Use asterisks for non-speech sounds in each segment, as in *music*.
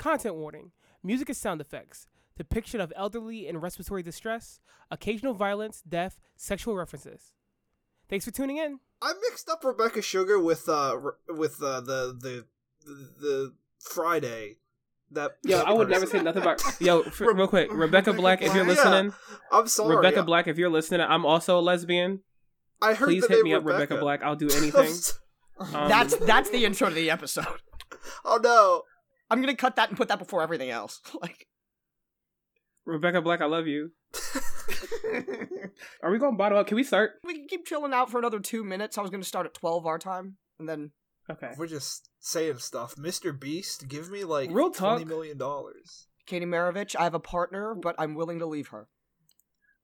Content warning music and sound effects, depiction of elderly and respiratory distress, occasional violence, death, sexual references. Thanks for tuning in. I mixed up Rebecca Sugar with uh with uh, the the the, the Friday. That *laughs* Yo, that I would never say nothing about. *laughs* Yo, f- real quick, Rebecca Black, if you're Yeah. listening, I'm sorry. Rebecca Black, if you're listening, I'm also a lesbian. I heard Please the hit name me up, Rebecca Black. I'll do *laughs* anything. Um, That's that's the intro to the episode. oh no. I'm gonna cut that and put that before everything else. *laughs* Like, Rebecca Black, I love you. *laughs* Are we going bottom up? Can we start? we can keep chilling out for another two minutes. I was gonna start at twelve our time, and then Okay. We're just saying stuff. Mr. Beast, give me like Real twenty talk. million dollars. Katie Marovitch. I have a partner, but I'm willing to leave her.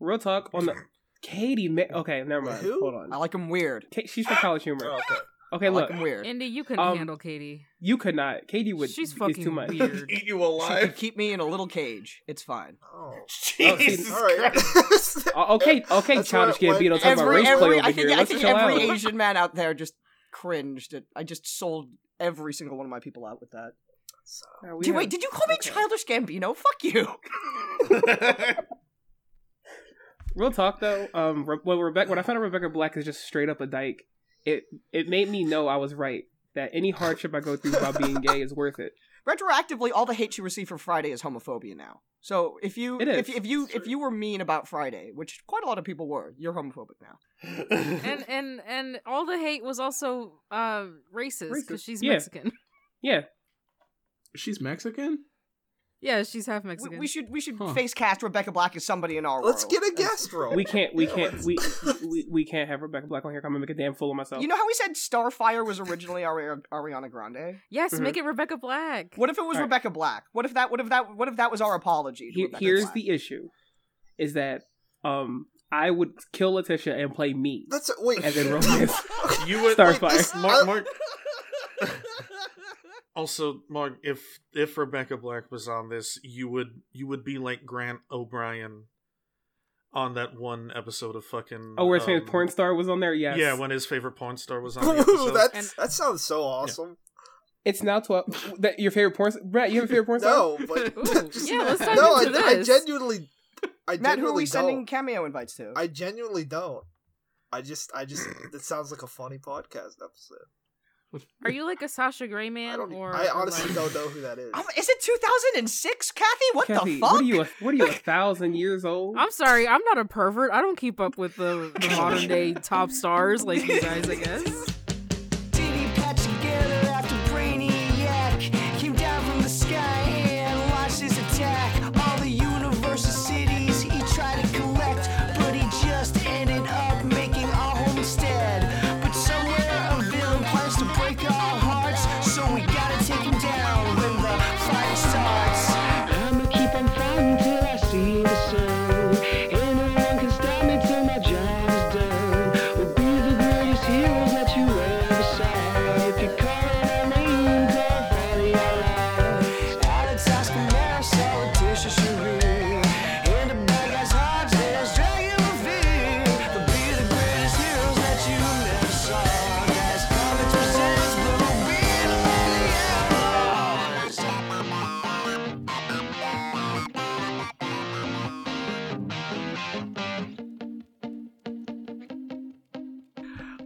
Real talk on the *laughs* Katie. Ma- okay, never mind. Who? Hold on. I like him weird. Ka- she's for college humor. Oh, okay. Okay, I look, like weird. Indi, you couldn't Um, handle Katie. you could not. Katie would. She's fucking too much. weird. *laughs* Eat you alive. She could keep me in a little cage. It's fine. Oh. *laughs* Jesus All right. Christ. Uh, okay, okay, That's childish Gambino what- talking about Every, race play over I think, here. I Let's think every out. Asian man out there just cringed. At, I just sold every single one of my people out with that. We Dude, have- wait, did you call me childish Gambino? Fuck you. *laughs* Real talk though, um, Re- when Rebecca, when I found out Rebecca Black is just straight up a dyke, it it made me know I was right. That any hardship I go through about being gay is worth it. Retroactively, all the hate you receive for Friday is homophobia now. So if you if, is. if you if you were mean about Friday, which quite a lot of people were, you're homophobic now. *laughs* and and and all the hate was also uh racist Racist. because she's Yeah. Mexican. *laughs* Yeah, She's Mexican? Yeah, she's half Mexican. we should we should Huh. face cast Rebecca Black as somebody in our Let's world. get a guest role. we can't, we *laughs* can't, *laughs* we, we we can't have Rebecca Black on here. I'm gonna make a damn fool of myself. You know how we said Starfire was originally Ari- Ariana Grande? yes, Mhm. make it Rebecca Black. What if it was All right. Rebecca Black? What if that what if that what if that was our apology? To Here- Rebecca here's Black? the issue: is that um I would kill Letitia and play me That's wait. as in romance. you *laughs* would Starfire. this- Mark, I- Mark. Also, Mark, if if Rebecca Black was on this, you would you would be like Grant O'Brien on that one episode of fucking. oh, where his um, favorite porn star was on there. Yes. Yeah, when his favorite porn star was on the *laughs* Ooh, episode. that And- that sounds so awesome. it's now twelve. *laughs* That your favorite porn? Brett, you have a favorite porn star? No, but *laughs* just- yeah, let's dive no, I, into I this. genuinely, I Matt, who are genuinely we sending don't. cameo invites to? I genuinely don't. I just, I just. That sounds like a funny podcast episode. Are you like a Sasha Grey man I don't. or? I honestly like- don't know who that is. Um, is it 2006, Kathy? What Kathy, the fuck? what are you? A, what are you? A *laughs* thousand years old? I'm sorry, I'm not a pervert. I don't keep up with the, the modern day *laughs* top stars like you guys, I guess.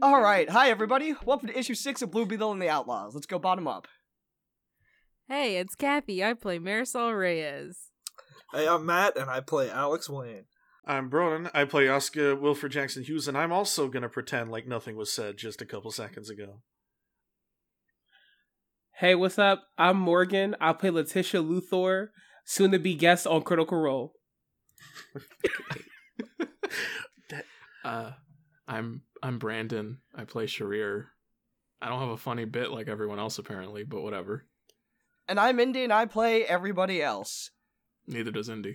All right, hi everybody. Welcome to issue six of Blue Beetle and the Outlaws. Let's go bottom up. Hey, it's Kathy. I play Marisol Reyes. Hey, I'm Matt, and I play Alex Wayne. I'm Broden. I play Oscar Wilfred Jackson Hughes, and I'm also gonna pretend like nothing was said just a couple seconds ago. Hey, what's up? I'm Morgan. I play Letitia Luthor, soon to be guest on Critical Role. *laughs* Uh, I'm I'm Brandon. I play Sharir. I don't have a funny bit like everyone else apparently, but whatever. And I'm Indi and I play everybody else. Neither does Indi.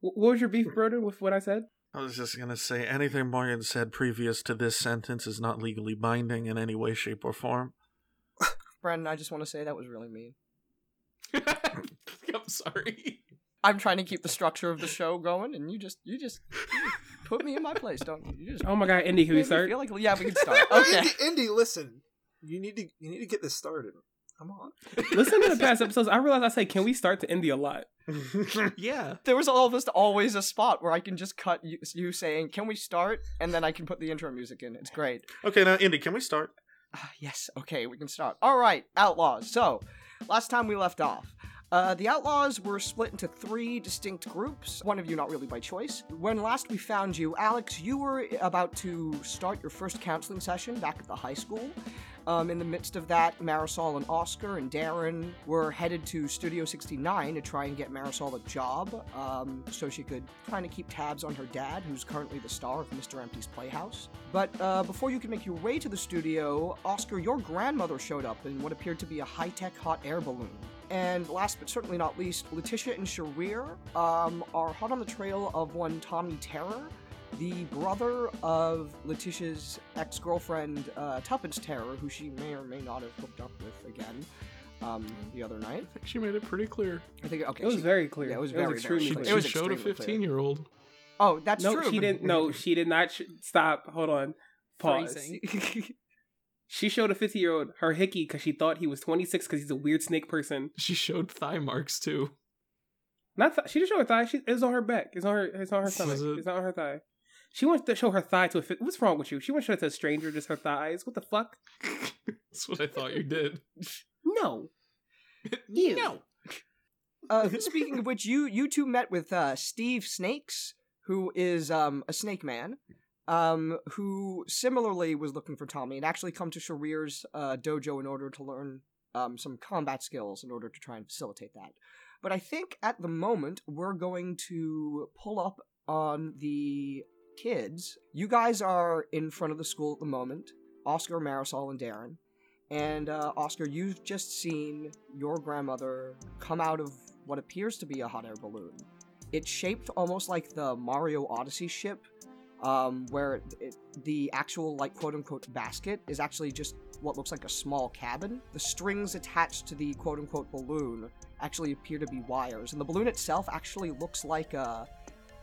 Wh- What was your beef, Broden, with what I said? I was just gonna say anything Morgan said previous to this sentence is not legally binding in any way, shape, or form. *laughs* Brandon, I just want to say that was really mean. *laughs* I'm sorry. I'm trying to keep the structure of the show going, and you just you just, you *laughs* just put me in my place, don't you? You just Oh my god, Indi, can we made me start? Feel like, yeah, we can start. *laughs* Okay. Indi, Indi, listen. You need to, you need to get this started. Come on. *laughs* Listen to the past episodes. I realized I say, "Can we start to Indi a lot?" *laughs* Yeah. There was almost always a spot where I can just cut you, you saying, "Can we start?" and then I can put the intro music in. It's great. okay, now Indi, can we start? Ah, yes. Okay, we can start. All right, Outlaws. So, last time we left off, uh, the Outlaws were split into three distinct groups. One of you not really by choice. When last we found you, Alex, you were about to start your first counseling session back at the high school. Um, in the midst of that, Marisol and Oscar and Darren were headed to Studio 69 to try and get Marisol a job um, so she could kind of keep tabs on her dad, who's currently the star of Mr. Empty's Playhouse. But uh, before you could make your way to the studio, Oscar, your grandmother showed up in what appeared to be a high tech hot air balloon. And last but certainly not least, Letitia and Sharir um, are hot on the trail of one Tommy Terror, the brother of Letitia's ex girlfriend, uh, Tuppence Terror, who she may or may not have hooked up with again um, the other night. I think she made it pretty clear. I think, okay. It was she- very clear. Yeah, it was It very, was very extremely She, clear. clear. It was she showed a 15 year old. Oh, that's no, true. she didn't. No, *laughs* she did not. Sh- stop. Hold on. Pause. *laughs* She showed a 50 year old her hickey because she thought he was 26 because he's a weird snake person. She showed thigh marks too. Not th- she didn't show her thigh. She, it was on her back. It's on her. It's on her Was stomach. it? It's not on her thigh. She wants to show her thigh to a. Fi- What's wrong with you? She wants to show it to a stranger, just her thighs. What the fuck? *laughs* That's what I thought you did. *laughs* No. *laughs* Ew. No. Uh, speaking of which, you you two met with uh, Steve Snakes, who is um, a snake man, um, who similarly was looking for Tommy and actually come to Sharir's uh, dojo in order to learn um, some combat skills in order to try and facilitate that. But I think at the moment we're going to pull up on the kids. You guys are in front of the school at the moment. Oscar, Marisol, and Darren. And uh, Oscar, you've just seen your grandmother come out of what appears to be a hot air balloon. It's shaped almost like the Mario Odyssey ship, um, where it, the actual, like, quote unquote, basket is actually just what looks like a small cabin. The strings attached to the quote unquote balloon actually appear to be wires, and the balloon itself actually looks like a.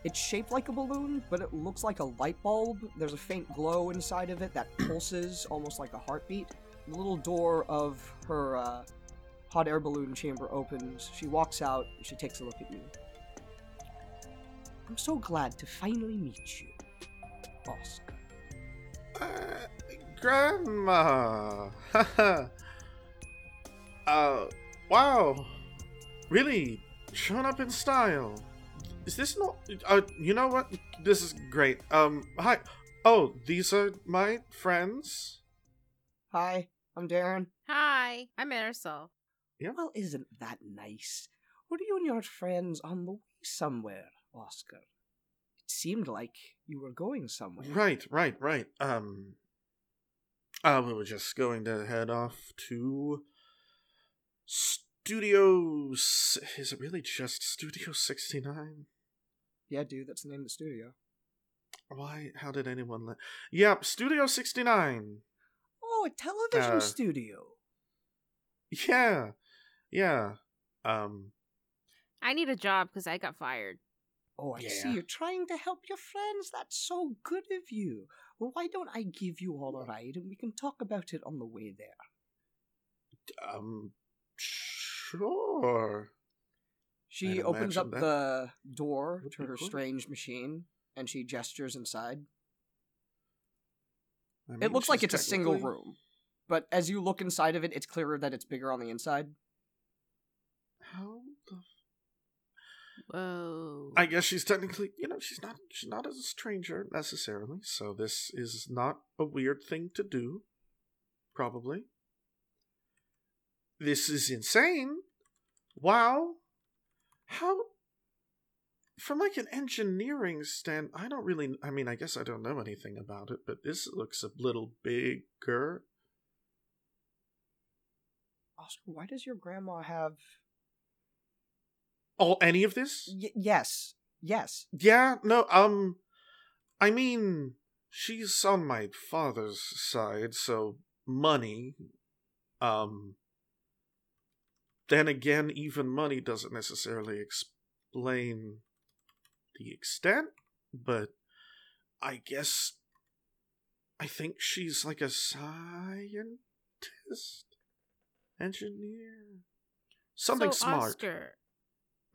It's shaped like a balloon, but it looks like a light bulb. There's a faint glow inside of it that pulses almost like a heartbeat. The little door of her uh, hot air balloon chamber opens. She walks out. She takes a look at you. I'm so glad to finally meet you, Oscar. Uh, grandma. *laughs* uh, wow. Really shown up in style. Is this not? Uh, you know what? This is great. Um, hi. Oh, these are my friends. Hi, I'm Darren. Hi, I'm Marisol. Well, isn't that nice? Were you and your friends on the way somewhere, Oscar? It seemed like you were going somewhere. Right, right, right. Um, uh, we were just going to head off to Studio. S- Is it really just Studio sixty nine? Yeah, dude, that's the name of the studio. Why? How did anyone let? Yep, Studio sixty nine. Oh, a television Uh, studio. Yeah, yeah. Um, I need a job because I got fired. Oh, I see. You're trying to help your friends. That's so good of you. Well, why don't I give you all a ride and we can talk about it on the way there? um, sure. She opens up that the door would to her cool. strange machine and she gestures inside. I mean, It looks like she's it's a single room, but as you look inside of it, it's clearer that it's bigger on the inside. How the? Whoa. I guess she's technically, you know, she's not she's not a stranger necessarily, so this is not a weird thing to do. Probably. This is insane. Wow. How from like an engineering stand I don't really I mean I guess I don't know anything about it, but this looks a little bigger. Oscar, why does your grandma have? all any of this? Y- yes, yes. Yeah, no, um, I mean, she's on my father's side, so money. Um, then again, even money doesn't necessarily explain the extent, but I guess I think she's like a scientist. engineer, something so, smart. Oscar,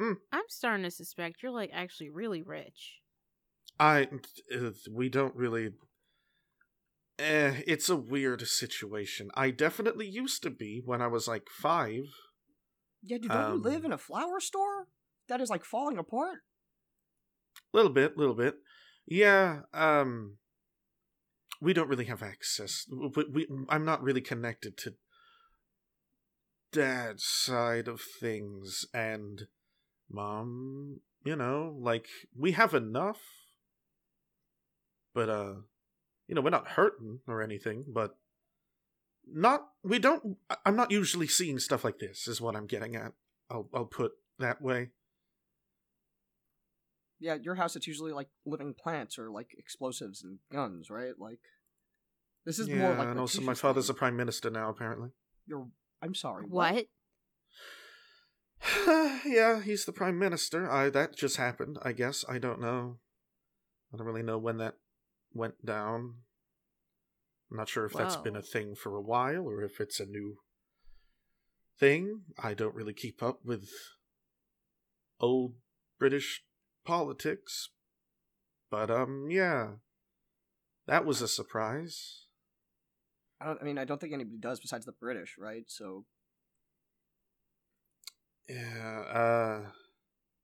Mm. I'm starting to suspect you're like actually really rich. I uh, we don't really. Eh, it's a weird situation. I definitely used to be when I was like five. Yeah, dude, don't you live Um, in a flower store that is like falling apart? A Little bit, a little bit. Yeah, um we don't really have access. We, we I'm not really connected to dad's side of things and mom, you know, like we have enough. But uh you know, we're not hurting or anything, but not we don't I- I'm not usually seeing stuff like this is what I'm getting at. I'll I'll put that way. Yeah, your house it's usually like living plants or like explosives and guns, right? Like this is yeah, more like and also my Letitia's father's a prime minister now, apparently. You're I'm sorry. What? *sighs* yeah, he's the prime minister. I that just happened. I guess I don't know. I don't really know when that went down. I'm not sure if that's been a thing for a while or if it's a new thing. I don't really keep up with old British politics. But um yeah. That was a surprise. I don't I mean I don't think anybody does besides the British, right? So Yeah, uh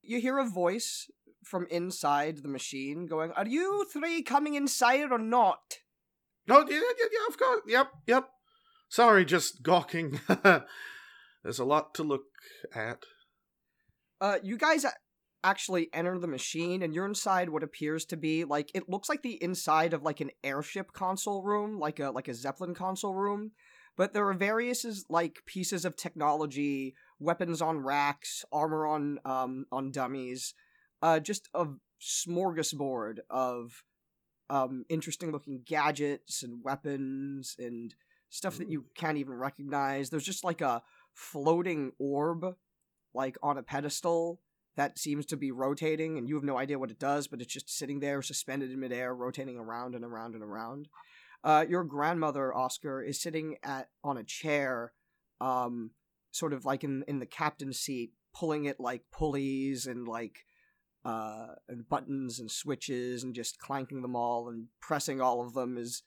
you hear a voice from inside the machine going, Are you three coming inside or not? Oh, yeah, yeah, yeah, of course. Yep, yep. Sorry, just gawking. *laughs* There's a lot to look at. Uh, you guys actually enter the machine, and you're inside what appears to be like it looks like the inside of like an airship console room, like a like a Zeppelin console room. But there are various like pieces of technology, weapons on racks, armor on um on dummies, uh, just a smorgasbord of um interesting looking gadgets and weapons and stuff that you can't even recognize. There's just like a floating orb like on a pedestal that seems to be rotating and you have no idea what it does but it's just sitting there suspended in midair rotating around and around and around uh, your grandmother oscar is sitting at on a chair um, sort of like in, in the captain's seat pulling it like pulleys and like uh, and buttons and switches and just clanking them all and pressing all of them as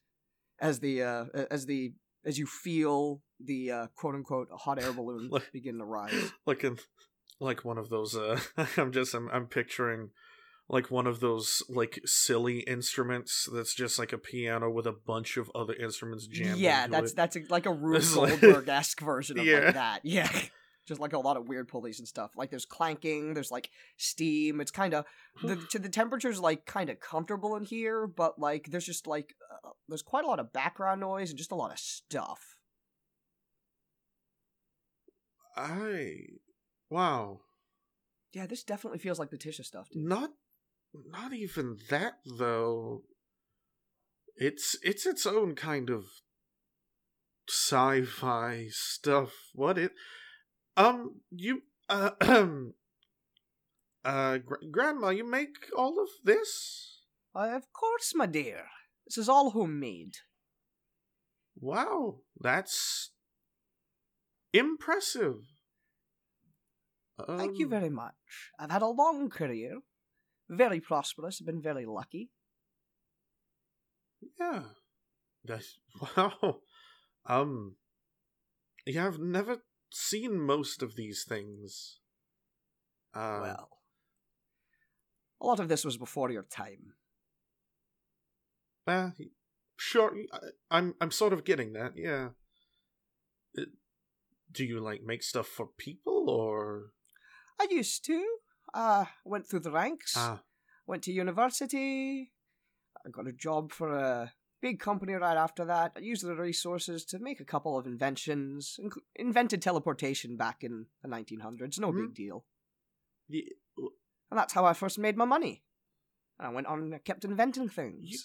as the uh, as the as you feel the uh, quote unquote hot air balloon *laughs* Like- begin to rise *laughs* like in, like one of those. Uh, *laughs* I'm just, I'm, I'm picturing like one of those like silly instruments that's just like a piano with a bunch of other instruments jammed. yeah, that's it. that's a, like a Rube Goldberg esque version of Yeah. like that. Yeah, just like a lot of weird pulleys and stuff. Like there's clanking, there's like steam. It's kind of the *sighs* to the temperature's like kind of comfortable in here, but like there's just like uh, there's quite a lot of background noise and just a lot of stuff. I, wow, Yeah, this definitely feels like Letitia stuff. Dude. not, not even that though. It's it's its own kind of sci-fi stuff. What it? Um, you uh, *clears throat* uh, gr- grandma, you make all of this? Uh, of course, my dear. This is all homemade. Wow, that's impressive. Thank you Um, very much. I've had a long career, very prosperous. I've been very lucky. Yeah. That's *laughs* wow. Um yeah, I've never seen most of these things. Uh well, a lot of this was before your time. eh, sure I, I'm I'm sort of getting that, yeah. Uh, Do you like make stuff for people or I used to. Uh, went through the ranks. ah Went to university. I got a job for a big company right after that. Used the resources to make a couple of inventions. Inc- invented teleportation back in the 1900s. No big deal. And that's how I first made my money. And I went on and kept inventing things. You-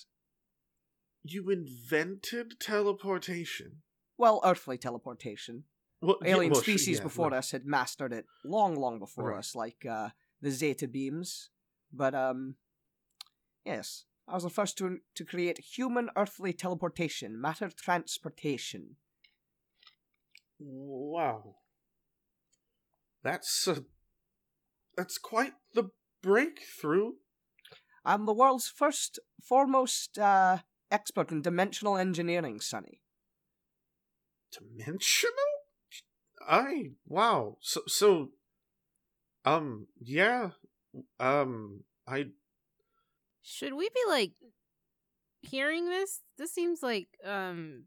you invented teleportation? Well, earthly teleportation. Well, yeah, Alien well, species yeah, before right. us had mastered it long, long before Right. us, like uh, the Zeta beams. But um, yes, I was the first to to create human earthly teleportation, matter transportation. Wow. That's a, that's quite the breakthrough. I'm the world's first, foremost uh, expert in dimensional engineering, Sonny. Dimensional? I wow. So so um yeah. Um I Should we be like hearing this? This seems like um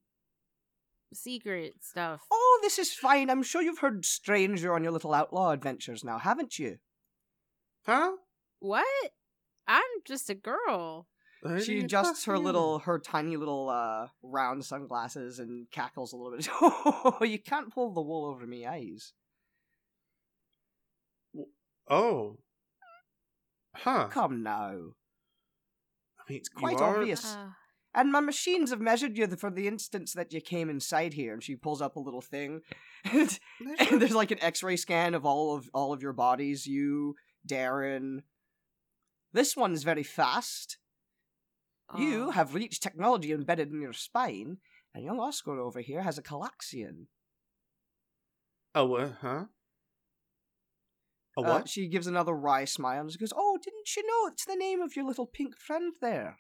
secret stuff. Oh, this is fine. I'm sure you've heard Stranger on your little outlaw adventures now, haven't you? huh? What? I'm just a girl. She adjusts her little, her tiny little uh, round sunglasses and cackles a little bit. Oh, *laughs* you can't pull the wool over me eyes. Oh. Huh. Come now. I mean, It's quite obvious. Uh, And my machines have measured you for the instance that you came inside here. And she pulls up a little thing, *laughs* and, and there's like an X-ray scan of all of all of your bodies. You, Darren. This one's very fast. You oh. have reached technology embedded in your spine, and young Oscar over here has a Calaxian. Oh, uh, huh? A Uh, she gives another wry smile and she goes, "Oh, didn't you know it's the name of your little pink friend there?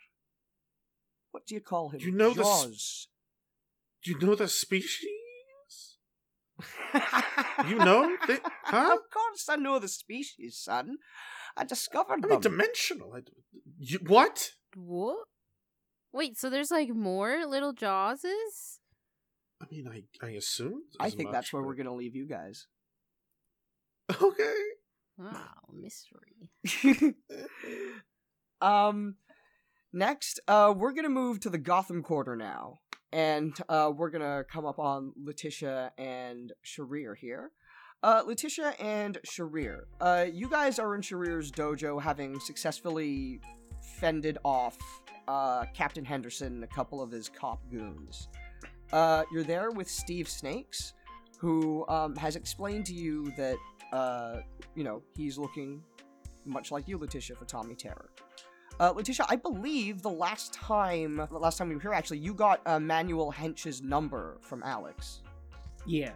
What do you call him? You know the s- Jaws. you know the species? *laughs* You know? They- huh? Of course, I know the species, son. I discovered I mean, them. dimensional. I, you, what? What? Wait, so there's like more little Jawses? I mean, I I assume. I think much, that's where but- we're gonna leave you guys. Okay. Wow, mystery. *laughs* um, next, uh, we're gonna move to the Gotham Quarter now, and uh, we're gonna come up on Letitia and Sharir here. Uh, Letitia and Sharir, uh, you guys are in Sharir's dojo, having successfully fended off uh, Captain Henderson and a couple of his cop goons. Uh, you're there with Steve Snakes, who um, has explained to you that uh, you know he's looking much like you, Letitia, for Tommy Terror. Uh, Letitia, I believe the last time, the last time we were here, actually, you got uh, Manuel Hench's number from Alex. Yeah,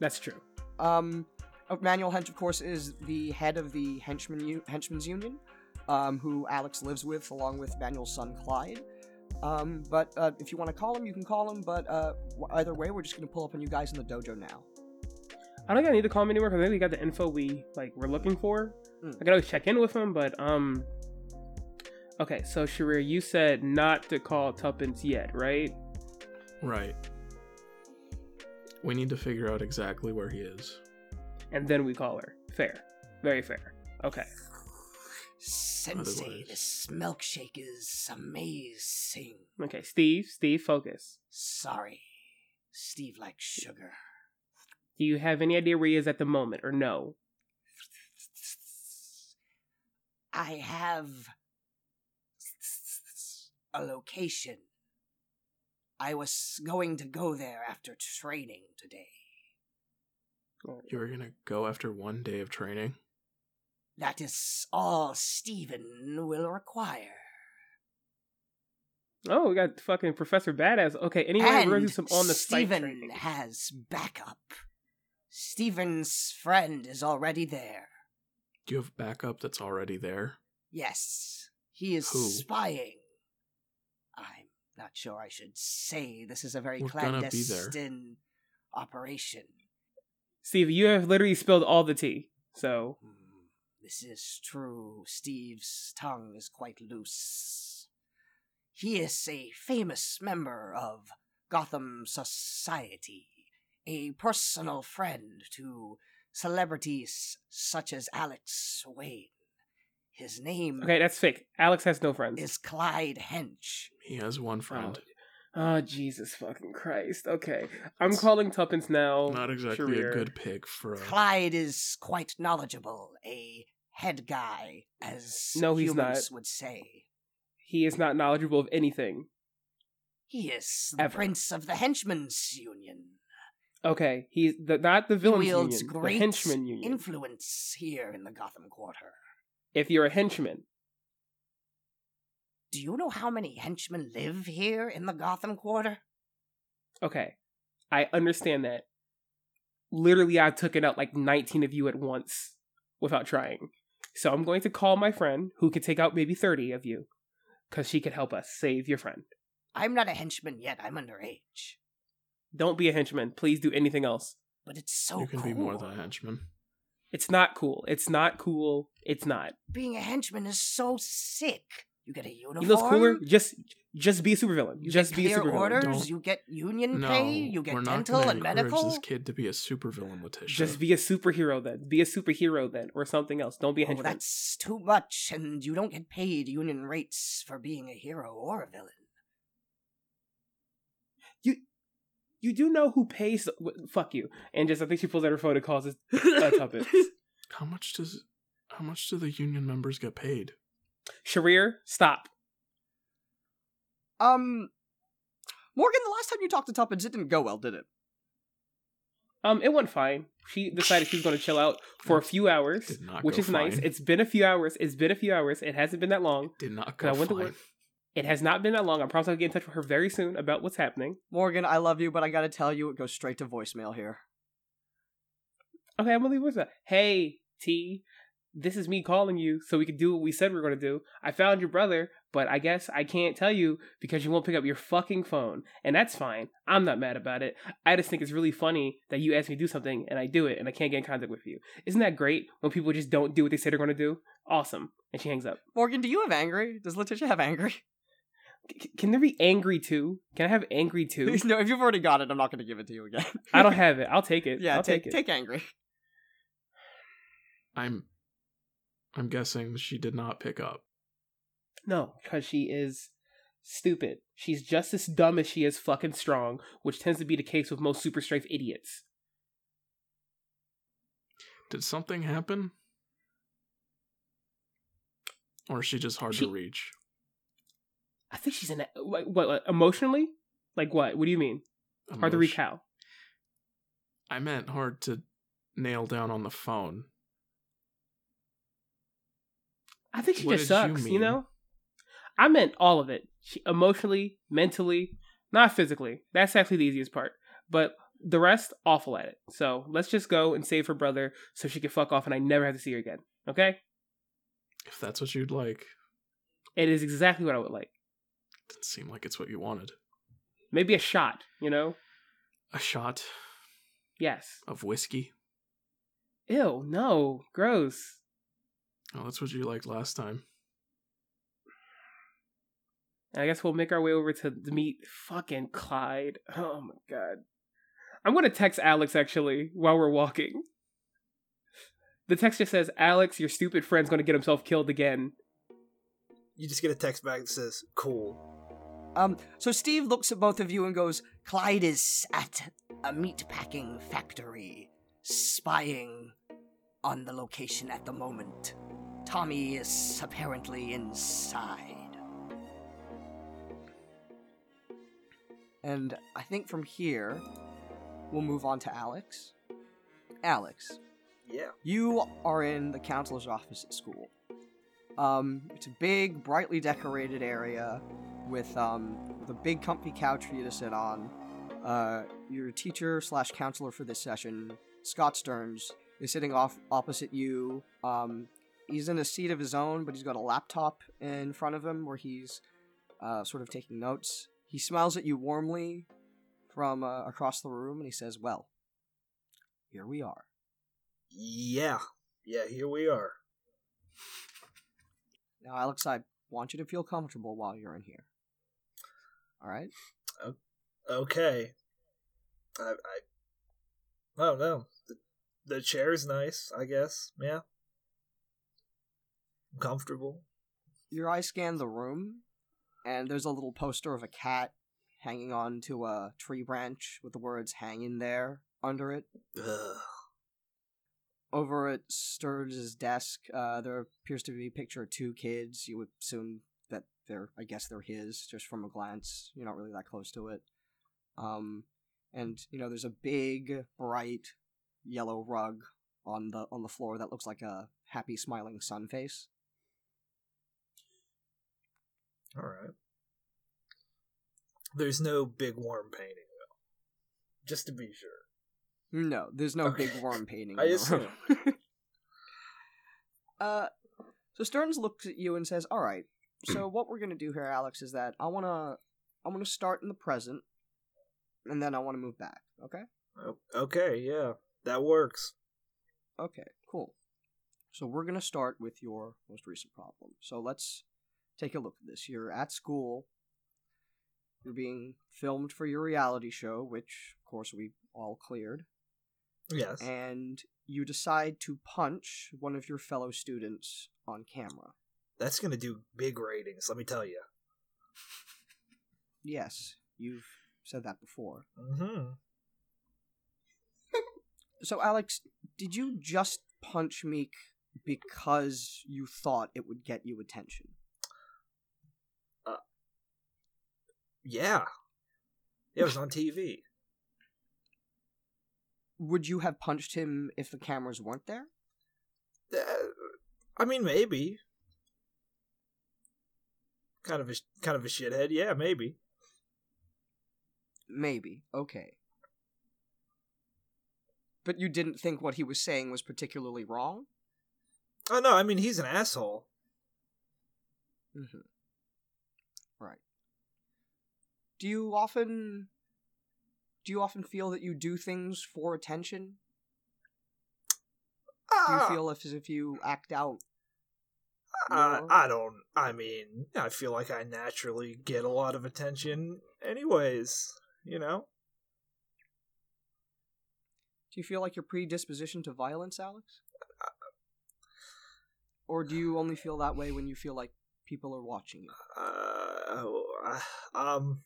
that's true. Um, uh, Manuel Hench, of course, is the head of the Henchman U- Henchman's Union, um, who Alex lives with, along with Manuel's son Clyde. Um, but uh, if you want to call him, you can call him. But uh, either way, we're just gonna pull up on you guys in the dojo now. I don't think I need to call him anymore because I think we got the info we like we're looking for. Mm. I could always check in with him, but um. Okay, so Sharir, you said not to call Tuppence yet, right? Right. We need to figure out exactly where he is. And then we call her. Fair, very fair. Okay. Sensei, Otherwise- this milkshake is amazing. Okay, Steve. Steve, focus. Sorry, Steve likes sugar. Do you have any idea where he is at the moment, or no? I have a location. I was going to go there after training today. You were gonna go after one day of training? That is all Stephen will require. Oh, we got fucking Professor Badass. Okay, anyway, we're gonna do some on the site Stephen training. has backup. Stephen's friend is already there. Do you have backup that's already there? Yes, he is Who? spying. I'm not sure I should say this is a very We're gonna be there. clandestine operation. Steve, you have literally spilled all the tea. So Hmm, This is true. Steve's tongue is quite loose. He is a famous member of Gotham Society, a personal friend to celebrities such as Alex Wayne. His name okay, that's fake. Alex has no friends. is Clyde Hench. He has one oh. friend. Oh, Jesus fucking Christ. Okay. I'm calling Tuppence now. Not exactly Sharir. a good pick for a. Clyde is quite knowledgeable, a head guy, as No, he's humans not. would say. He is not knowledgeable of anything. He is the Ever. prince of the Henchmen's Union. Okay, he's the, not the wields union, the henchman union. influence here in the Gotham Quarter. if you're a henchman, Do you know how many henchmen live here in the Gotham Quarter? okay, I understand that. literally I took taken out like 19 of you at once without trying. So I'm going to call my friend who could take out maybe 30 of you because she could help us save your friend. I'm not a henchman yet. I'm underage. Don't be a henchman. Please do anything else. But it's so you can cool. be more than a henchman. It's not cool. It's not cool. It's not. Being a henchman is so sick. You get a uniform. You know what's cooler? Just just be a supervillain. You Just get be a clear supervillain. orders. Don't- You get union No, pay. You we're get not dental gonna and medical. this kid to be a supervillain, Letitia. Just be a superhero then. Be a superhero then, or something else. Don't be a Oh, henchman. that's too much, and you don't get paid union rates for being a hero or a villain. You do know who pays? w- Fuck you. And just I think she pulls out her phone and calls us *laughs* uh, Tuppence. how much does how much do the union members get paid? Sharir, stop. Um, Morgan, the last time you talked to Tuppence, it didn't go well, did it? Um, it went fine. She decided she was going to chill out for a few hours, which go is nice. It's been a few hours. It's been a few hours. It hasn't been that long. Did not Cause go I went to fine. work. It has not been that long. I promise I'll get in touch with her very soon about what's happening. Morgan, I love you, but I gotta tell you, it goes straight to voicemail here. Okay, I'm gonna leave that? Hey, T, this is me calling you so we could do what we said we are gonna do. I found your brother, but I guess I can't tell you because you won't pick up your fucking phone. And that's fine. I'm not mad about it. I just think it's really funny that you ask me to do something and I do it and I can't get in contact with you. Isn't that great when people just don't do what they say they're gonna do? Awesome. And she hangs up. Morgan, do you have angry? Does Letitia have angry? C- can there be angry too? Can I have angry *laughs* too? no, if you've already got it, I'm not gonna give it to you again. I don't *laughs* have it. I'll take it. yeah, I'll take take it. take angry. I'm I'm guessing she did not pick up. No, because she is stupid. She's just as dumb as she is fucking strong, which tends to be the case with most super strength idiots. Did something happen? Or is she just hard She- to reach? I think she's in a, what, what emotionally? Like what? What do you mean? Hard to reach how? I meant hard to nail down on the phone. I think she What just did you sucks. You, know. I meant all of it. She, emotionally, mentally, not physically. That's actually the easiest part. But the rest, awful at it. So let's just go and save her brother so she can fuck off and I never have to see her again. Okay? If that's what you'd like. It is exactly what I would like. Didn't seem like it's what you wanted. Maybe a shot. You know? A shot Yes. of whiskey. Ew. No. Gross. Oh, that's what you liked last time. I guess we'll make our way over to meet fucking Clyde. Oh my god. I'm gonna text Alex actually while we're walking. The text just says, Alex, your stupid friend's gonna get himself killed again. You just get a text back that says, "Cool." Um, so Steve looks at both of you and goes, Clyde is at a meatpacking factory, spying on the location at the moment. Tommy is apparently inside. And I think from here, we'll move on to Alex. Alex, Yeah. you are in the counselor's office at school. Um, it's a big, brightly decorated area with um, a big, comfy couch for you to sit on. Uh, your teacher slash counselor for this session, Scott Stearns, is sitting off opposite you. Um, he's in a seat of his own, but he's got a laptop in front of him where he's uh, sort of taking notes. He smiles at you warmly from uh, across the room, and he says, "Well, here we are." Yeah. Yeah. Here we are. Now, Alex, I want you to feel comfortable while you're in here. All right? Okay. I. I. Oh, I don't know. The, the chair's nice. I guess. Yeah. I'm comfortable. Your eyes scan the room, and there's a little poster of a cat hanging on to a tree branch with the words "hang in there" under it. Ugh. Over at Sturges' desk, uh, there appears to be a picture of two kids. You would assume that they're, I guess, they're his just from a glance. You're not really that close to it. Um, and you know, there's a big, bright yellow rug on the on the floor that looks like a happy, smiling sun face. All right. There's no big warm painting though. Just to be sure. No, there's no Okay. big worm painting. *laughs* I assume. *laughs* uh, so Stearns looks at you and says, "All right. So *clears throat* what we're gonna do here, Alex, is that I wanna, I wanna start in the present, and then I wanna move back. Okay? Okay, yeah, that works. Okay. Cool. So we're gonna start with your most recent problem. So let's take a look at this. You're at school. You're being filmed for your reality show, which, of course, we all cleared. Yes. and you decide to punch one of your fellow students on camera. That's gonna do big ratings, let me tell you. Yes, you've said that before. Mm-hmm. *laughs* So, Alex, did you just punch Meek because you thought it would get you attention? Yeah. Yeah, it was on TV. Would you have punched him if the cameras weren't there? Uh, I mean, maybe. Kind of a kind of a shithead, yeah, maybe. Maybe. Okay. But you didn't think what he was saying was particularly wrong? Oh no, I mean he's an asshole. Mm-hmm. Right. Do you often do you often feel that you do things for attention? Do you Ah, feel if, as if you act out? I. I don't. I mean, I feel like I naturally get a lot of attention, anyways. You know. Do you feel like your predisposition to violence, Alex? Or do you only feel that way when you feel like people are watching you? Uh, oh, uh, um.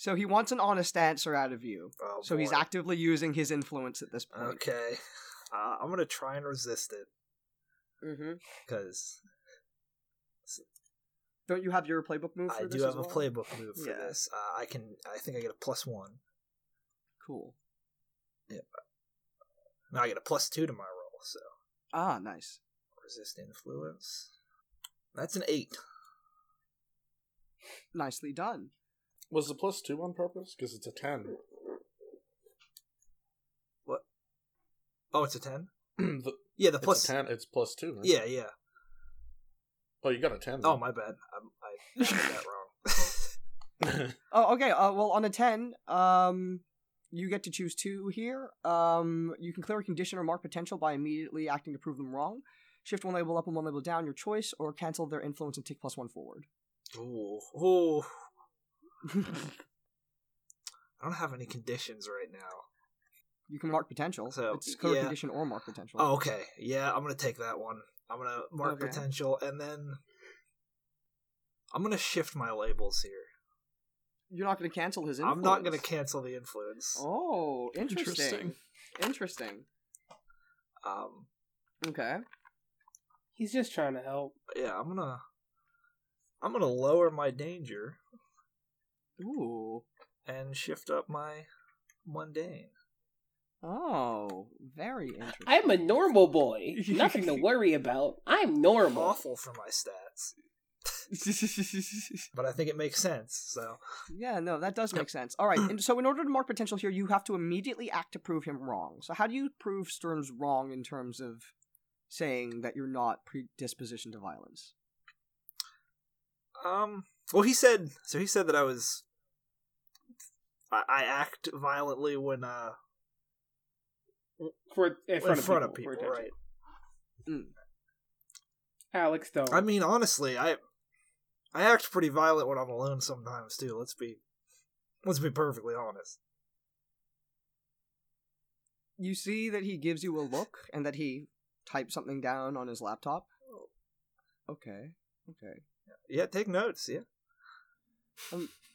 So he wants an honest answer out of you. Oh, So he's actively using his influence at this point. Okay. Uh, I'm gonna try and resist it Mm-hmm. because Don't you have your playbook move for I do have a playbook move for Yeah. this. Uh, I can. I think I get a plus one. Cool. Now I get a plus two to my roll. So Ah, nice. resist influence. That's an eight. Nicely done. Was the plus two on purpose? Because it's a ten. What? Oh, it's a ten. *clears throat* the, Yeah, the it's a ten. It's plus two. Right? Yeah, yeah. Oh, you got a ten. Oh, my bad. I, *laughs* I got that wrong. *laughs* Oh, okay. Uh, well, on a ten, um, you get to choose two here. Um, you can clear a condition or mark potential by immediately acting to prove them wrong. Shift one label up and one label down, your choice, or cancel their influence and take plus one forward. Ooh, ooh. I don't have any conditions right now. You can mark potential. So, it's clear yeah. condition or mark potential. Oh, okay. Yeah, I'm gonna take that one. I'm gonna mark Okay. potential, and then I'm gonna shift my labels here. You're not going to cancel his influence. I'm not gonna cancel the influence. Oh, interesting. Interesting. Interesting. Um, Okay. He's just trying to help. yeah, I'm gonna, I'm gonna lower my danger Ooh. and shift up my mundane. Oh, very interesting. I'm a normal boy. *laughs* Nothing to worry about. I'm normal. Awful for my stats, *laughs* but I think it makes sense. So yeah, no, that does make sense. All right, and so in order to mark potential here, you have to immediately act to prove him wrong. So how do you prove Stearns wrong in terms of saying that you're not predisposition to violence? Um. Well, he said. So he said that I was. I, I act violently when uh For in front, in front of people, attention. right? Alex, don't. I mean, honestly, I I act pretty violent when I'm alone sometimes too. Let's be let's be perfectly honest. You see that he gives you a look and that he types something down on his laptop. Okay. Okay. Yeah, take notes. Yeah.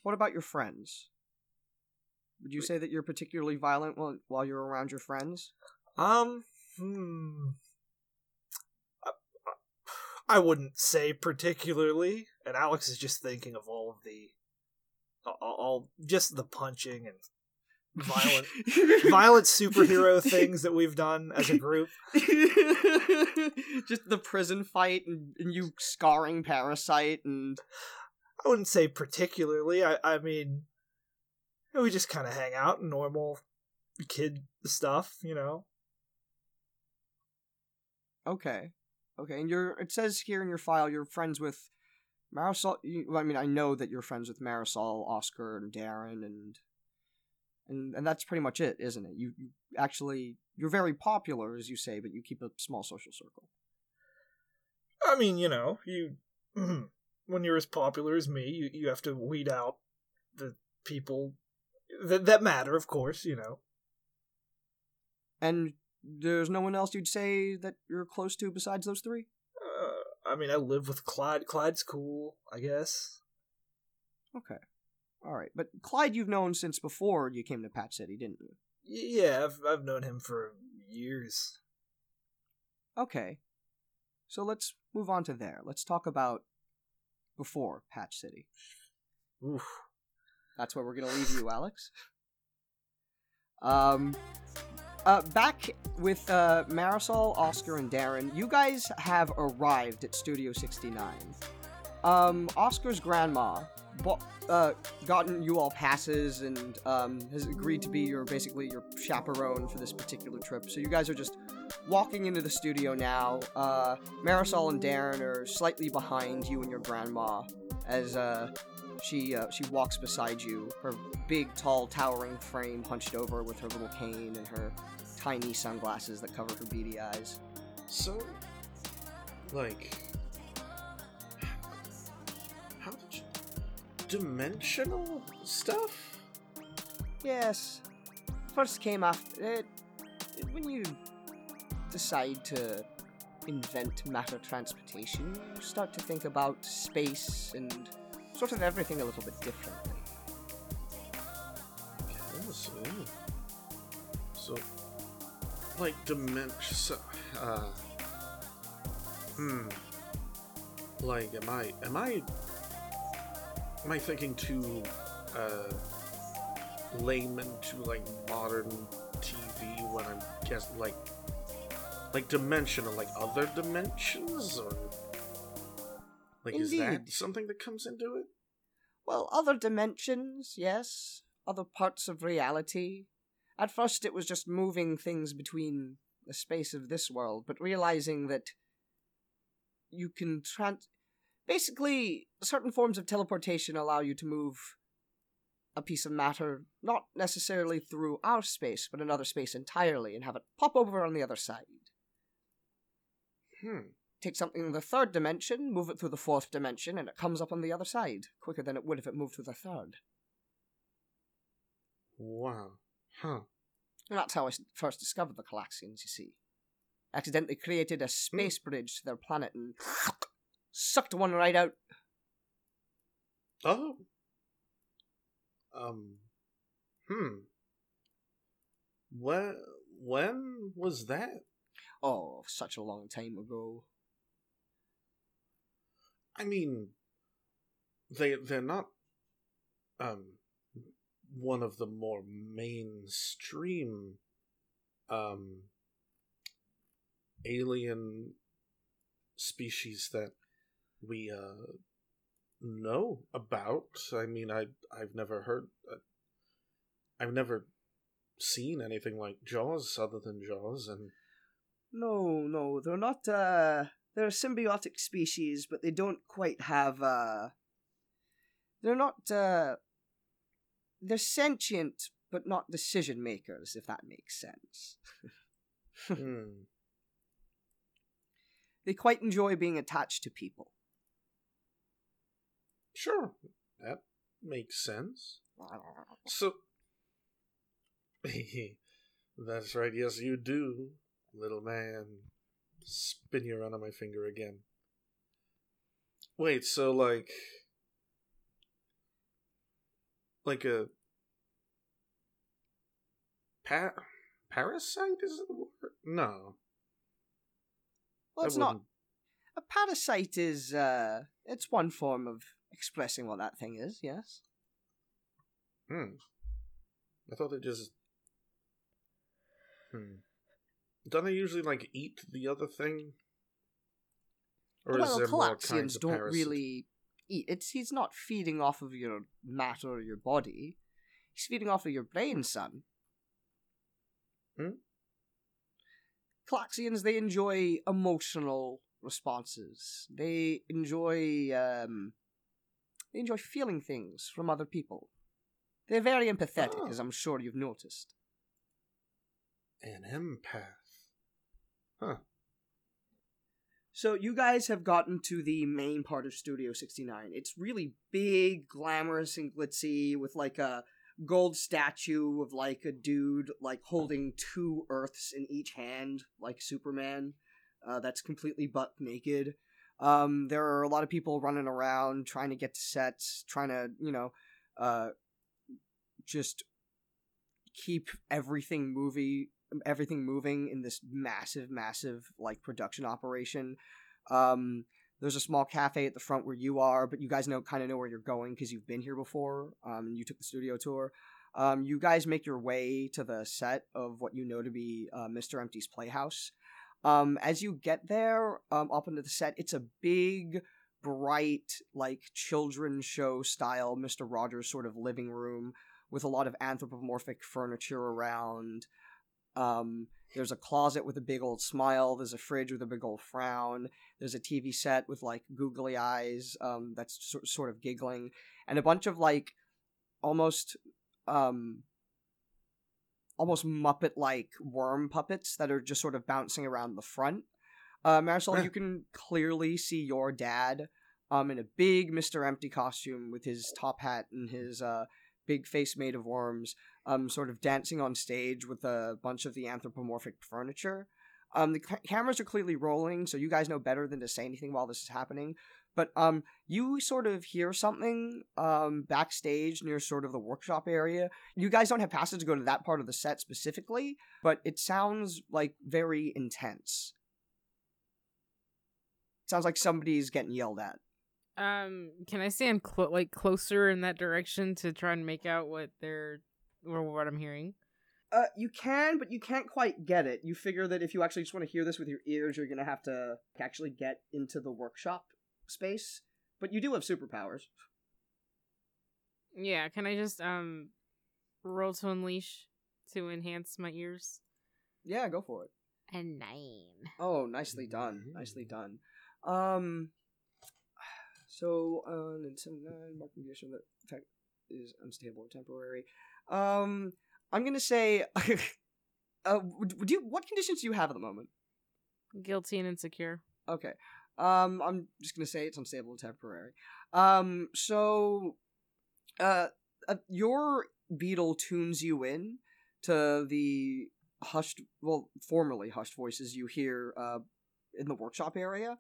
What about your friends? Would you say that you're particularly violent while, while you're around your friends? Um. Hmm. I, I wouldn't say particularly, and Alex is just thinking of all of the, all, all just the punching and violent, *laughs* violent superhero things that we've done as a group. *laughs* Just the prison fight and, and you scarring Parasite and I wouldn't say particularly. I, I mean, And we just kind of hang out, normal kid stuff, you know. Okay. Okay, and you're it says here in your file you're friends with Marisol you, well, I mean I know that you're friends with Marisol, Oscar and Darren and and and that's pretty much it, isn't it? You you actually you're very popular as you say, but you keep a small social circle. I mean, you know, you *clears throat* when you're as popular as me, you, you have to weed out the people that that matter, of course, you know. And there's no one else you'd say that you're close to besides those three? Uh, I mean, I live with Clyde. Clyde's cool, I guess. Okay. All right. But Clyde you've known since before you came to Patch City, didn't you? Yeah, I've I've known him for years. Okay. So let's move on to there. Let's talk about before Patch City. Oof. That's where we're gonna leave you, Alex. Um, uh, back with uh, Marisol, Oscar, and Darren, you guys have arrived at Studio 69. Um, Oscar's grandma bo- uh, gotten you all passes and um, has agreed to be your basically your chaperone for this particular trip. So you guys are just walking into the studio now. Uh, Marisol and Darren are slightly behind you and your grandma as uh, she uh, she walks beside you, her big, tall, towering frame hunched over with her little cane and her tiny sunglasses that cover her beady eyes. So, like, how did you dimensional stuff? Yes, first came after it, when you decide to invent matter transportation, you start to think about space and sort of everything a little bit differently. Yes, yeah. So, like dimension. So, uh, hmm. Like, am I? Am I? Am I thinking too uh, layman to like modern TV when I'm guess like like dimensional, like other dimensions, or like is that Indeed. something that comes into it? Well, other dimensions, yes. Other parts of reality. At first, it was just moving things between the space of this world, but realizing that you can trans. Basically, certain forms of teleportation allow you to move a piece of matter, not necessarily through our space, but another space entirely, and have it pop over on the other side. Hmm. Take something in the third dimension, move it through the fourth dimension, and it comes up on the other side, quicker than it would if it moved through the third. Wow. Huh. And that's how I first discovered the Calaxians, you see. Accidentally created a space bridge to their planet and *laughs* sucked one right out. Oh. Um. Hmm. When when was that? Oh, such a long time ago. I mean, they they're not um one of the more mainstream um alien species that we uh know about. I mean, I I've never heard uh, I've never seen anything like Jaws other than Jaws and No, no, they're not, uh. They're a symbiotic species, but they don't quite have, uh. They're not, uh. They're sentient, but not decision makers, if that makes sense. *laughs* hmm. They quite enjoy being attached to people. Sure, that makes sense. *laughs* So, *laughs* that's right. Yes, you do, little man. Spin you around on my finger again. Wait, so like, like a pa- parasite is it the word? No, Well, it's not. A parasite is, uh, it's one form of expressing what that thing is, yes? Hmm. I thought they just. Hmm. Don't they usually like eat the other thing? Or well, is there more Calaxians don't really eat. It's he's not feeding off of your matter or your body. He's feeding off of your brain, son. Hmm? They enjoy emotional responses. They enjoy, um, they enjoy feeling things from other people. They're very empathetic, Oh. as I'm sure you've noticed. An empath. Huh. So you guys have gotten to the main part of Studio 69. It's really big, glamorous, and glitzy with like a gold statue of like a dude like holding two earths in each hand like Superman. Uh, that's completely butt naked. Um, there are a lot of people running around trying to get to sets, trying to, you know, uh, just keep everything movie everything moving in this massive, massive like production operation. Um, there's a small cafe at the front where you are, but you guys know kind of know where you're going because you've been here before. Um, you took the studio tour. Um, you guys make your way to the set of what you know to be uh, Mr. Empty's Playhouse. Um, as you get there, um, up into the set, it's a big, bright, like children's show style Mr. Rogers sort of living room with a lot of anthropomorphic furniture around. Um, there's a closet with a big old smile. There's a fridge with a big old frown. There's a TV set with like googly eyes um, that's sort sort of giggling, and a bunch of like almost um, almost Muppet like worm puppets that are just sort of bouncing around the front. Uh, Marisol, you can clearly see your dad um, in a big Mr. Empty costume with his top hat and his uh, big face made of worms um, sort of dancing on stage with a bunch of the anthropomorphic furniture. Um, the ca- cameras are clearly rolling, so you guys know better than to say anything while this is happening. But um, you sort of hear something um, backstage near sort of the workshop area. You guys don't have passes to go to that part of the set specifically, but it sounds like very intense. It sounds like somebody's getting yelled at. Um, can I stand like closer in that direction to try and make out what they're what I'm hearing? Uh, you can, but you can't quite get it. You figure that if you actually just want to hear this with your ears, you're gonna have to actually get into the workshop space. But you do have superpowers. Yeah, can I just um roll to unleash to enhance my ears? Yeah, go for it. A nine. Oh, nicely done. Nicely done. Um, so uh, in seven nine marking condition that effect is unstable or temporary. Um, I'm gonna say, *laughs* uh, would you what conditions do you have at the moment? Guilty and insecure. Okay. Um, I'm just gonna say it's unstable and temporary. Um, so, uh, uh, your beetle tunes you in to the hushed, well, formerly hushed voices you hear, uh, in the workshop area.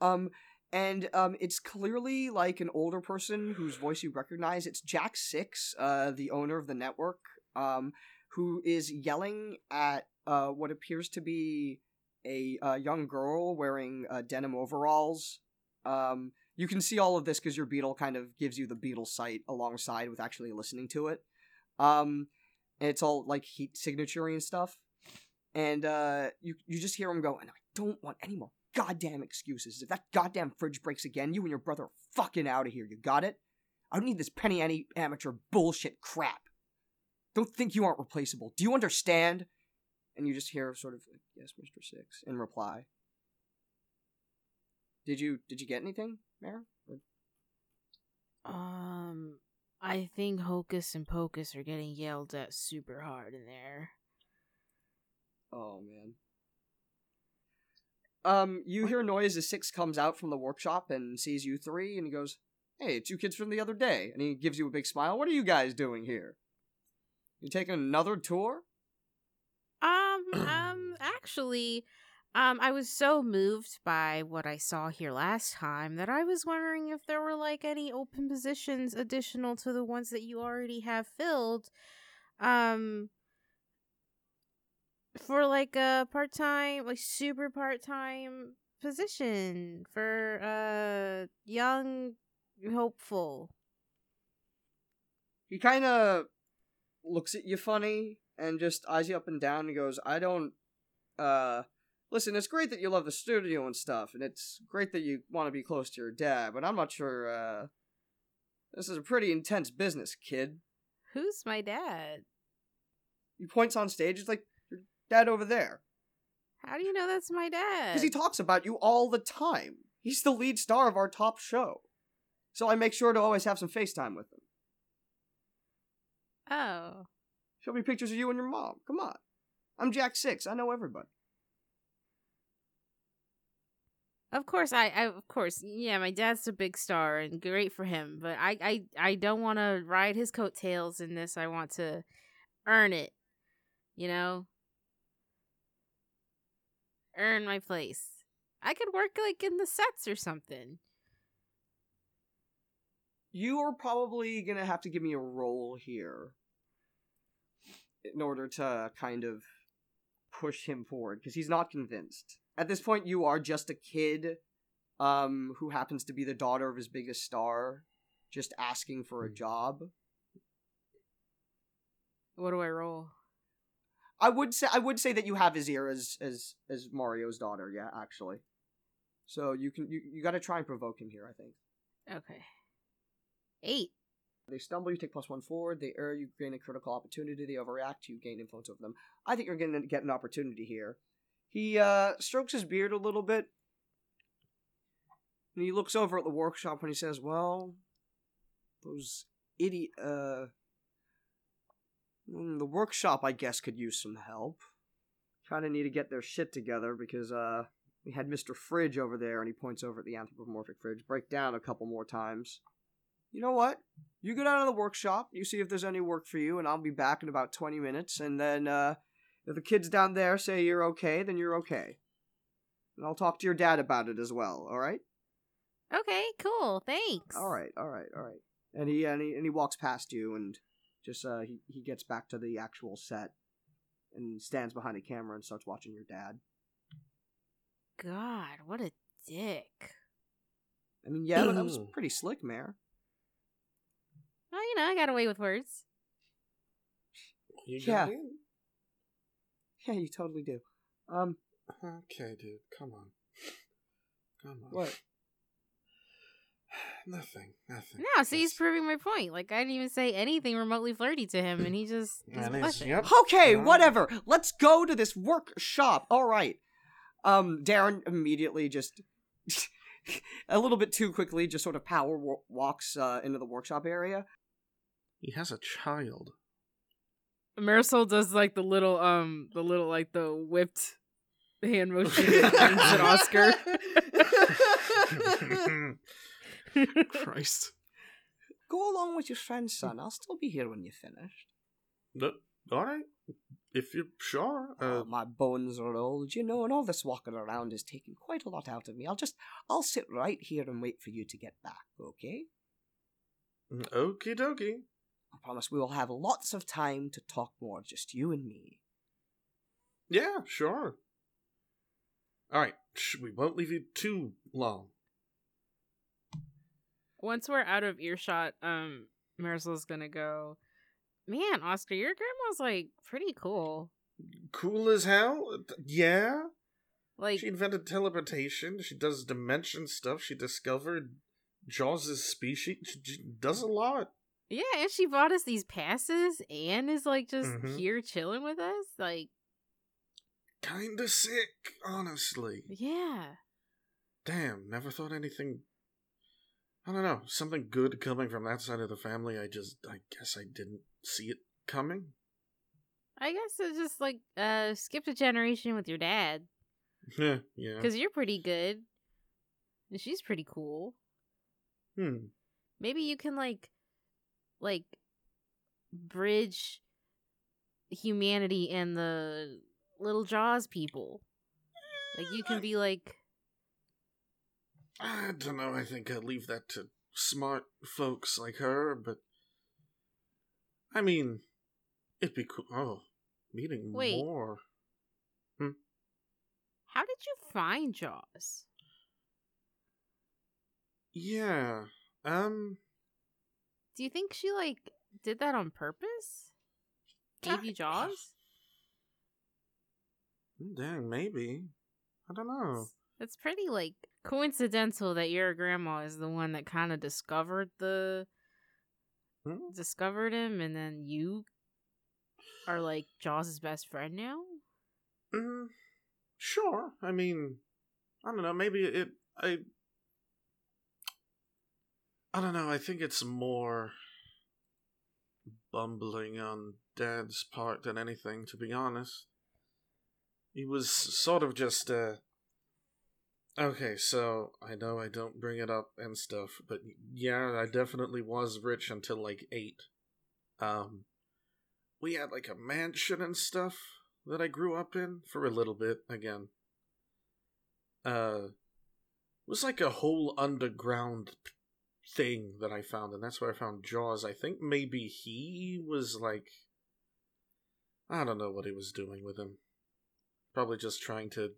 Um, and um, it's clearly like an older person whose voice you recognize. It's Jack Six, uh, the owner of the network, um, who is yelling at uh, what appears to be a uh, young girl wearing uh, denim overalls. Um, you can see all of this because your beetle kind of gives you the beetle sight alongside with actually listening to it. Um, and it's all like heat signature and stuff. And uh, you you just hear him go, and I don't want any more goddamn excuses. If that goddamn fridge breaks again, you and your brother are fucking out of here. You got it? I don't need this penny any amateur bullshit crap. Don't think you aren't replaceable. Do you understand? And you just hear sort of yes, Mister Six, in reply. Did you did you get anything, Mara? Um, I think Hocus and Pocus are getting yelled at super hard in there. Oh man. Um, you hear noise as Six comes out from the workshop and sees you three, and he goes, "Hey, two kids from the other day," and he gives you a big smile. What are you guys doing here? You taking another tour? Um, *clears throat* um, actually, um, I was so moved by what I saw here last time that I was wondering if there were like any open positions additional to the ones that you already have filled. Um, for like a part time, like super part time position for uh young hopeful. He kind of looks at you funny and just eyes you up and down and goes, I don't, uh, listen, it's great that you love the studio and stuff, and it's great that you want to be close to your dad, but I'm not sure, uh, this is a pretty intense business, kid. Who's my dad? He points on stage. It's like dad over there How do you know that's my dad? because he talks about you all the time. He's the lead star of our top show, so I make sure to always have some FaceTime with him. Oh. Show me pictures of you and your mom. Come on, I'm Jack Six. I know everybody. Of course, I, I of course, yeah, my dad's a big star and great for him, but I, I, I don't want to ride his coattails in this. I want to earn it, you know, earn my place. I could work like in the sets or something. You are probably gonna have to give me a role here in order to kind of push him forward because he's not convinced. At this point, you are just a kid um, who happens to be the daughter of his biggest star, just asking for a job. What do I roll? I would say I would say that you have his ear as as as Mario's daughter. Yeah, actually. So you can you, you got to try and provoke him here. I think. Okay, eight. They stumble, you take plus one forward. They err, you gain a critical opportunity. They overreact, you gain influence over them. I think you're going to get an opportunity here. He uh, strokes his beard a little bit. And he looks over at the workshop and he says, Well, those idiot. Uh, the workshop, I guess, could use some help. Kind of need to get their shit together because uh, we had Mr. Fridge over there, and he points over at the anthropomorphic fridge, break down a couple more times. You know what? You go down to the workshop, you see if there's any work for you, and I'll be back in about 20 minutes, and then, uh, if the kids down there say you're okay, then you're okay. And I'll talk to your dad about it as well, alright? Okay, cool. Thanks. Alright, alright, alright. And he, and he, and he walks past you, and just, uh, he, he gets back to the actual set, and stands behind a camera and starts watching your dad. God, what a dick. I mean, yeah, but that was *clears throat* pretty slick, Mayor. Well, you know, I got away with words. You Yeah. got in? Yeah, you totally do. Um, Okay, dude. Come on. Come on. what? *sighs* Nothing. Nothing. No, see, he's proving my point. Like, I didn't even say anything remotely flirty to him, and he just. He's And he's- yep. Okay, Yeah. whatever. Let's go to this workshop. All right. Um, Darren immediately just *laughs* a little bit too quickly just sort of power wa- walks uh, into the workshop area. He has a child. Marisol does like the little, um, the little like the whipped hand motion *laughs* at Oscar. *laughs* *laughs* Christ. Go along with your friend, son. I'll still be here when you're finished. No, all right. If you're sure. Uh, oh, my bones are old, you know, and all this walking around is taking quite a lot out of me. I'll just, I'll sit right here and wait for you to get back, okay? okie dokie. I promise we will have lots of time to talk more, just you and me. Yeah, sure. All right. We won't leave you too long. Once we're out of earshot, um, Marisol's gonna go. Man, Oscar, your grandma's like pretty cool. Cool as hell. Yeah. Like, She invented teleportation. She does dimension stuff. She discovered Jaws' species. She, she does a lot. yeah, and she bought us these passes and is like just Mhm. here chilling with us. Like, Kinda sick, honestly. yeah. Damn, never thought anything. I don't know, something good coming from that side of the family. I just, I guess I didn't see it coming. I guess it's just like uh skipped a generation with your dad *laughs* Yeah, yeah. because you're pretty good and she's pretty cool. Hmm. Maybe you can like like bridge humanity and the little jaws people. Like you can be like I don't know. I think I'd leave that to smart folks like her, but. I mean, it'd be cool. Oh, meeting Wait. more. how did you find Jaws? Yeah. Um. Do you think she like did that on purpose? Gave you Jaws? *sighs* Dang, maybe. I don't know. It's pretty like coincidental that your grandma is the one that kind of discovered the Hmm? discovered him, and then you are like Jaws' best friend now. Mm, sure. I mean, I don't know. Maybe it. I. I don't know. I think it's more bumbling on Dad's part than anything, to be honest. He was sort of just, uh. Okay, so I know I don't bring it up and stuff, but yeah, I definitely was rich until like eight. Um, we had like a mansion and stuff that I grew up in for a little bit again. Uh, it was like a whole underground thing that I found, and that's where I found Jaws. I think maybe he was like, I don't know what he was doing with him. Probably just trying to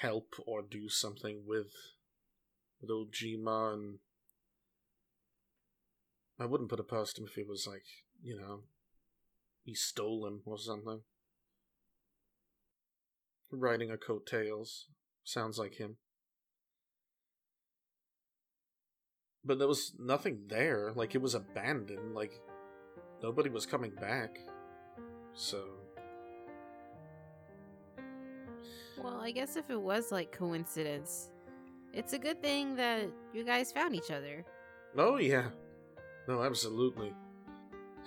help or do something with with old Jima, and I wouldn't put it past him if he was like, you know, he stole him or something. Riding a coattails. Sounds like him. But there was nothing there. Like, it was abandoned. Like, nobody was coming back. So. Well, I guess if it was like coincidence, it's a good thing that you guys found each other. Oh, yeah. No, absolutely. *sighs*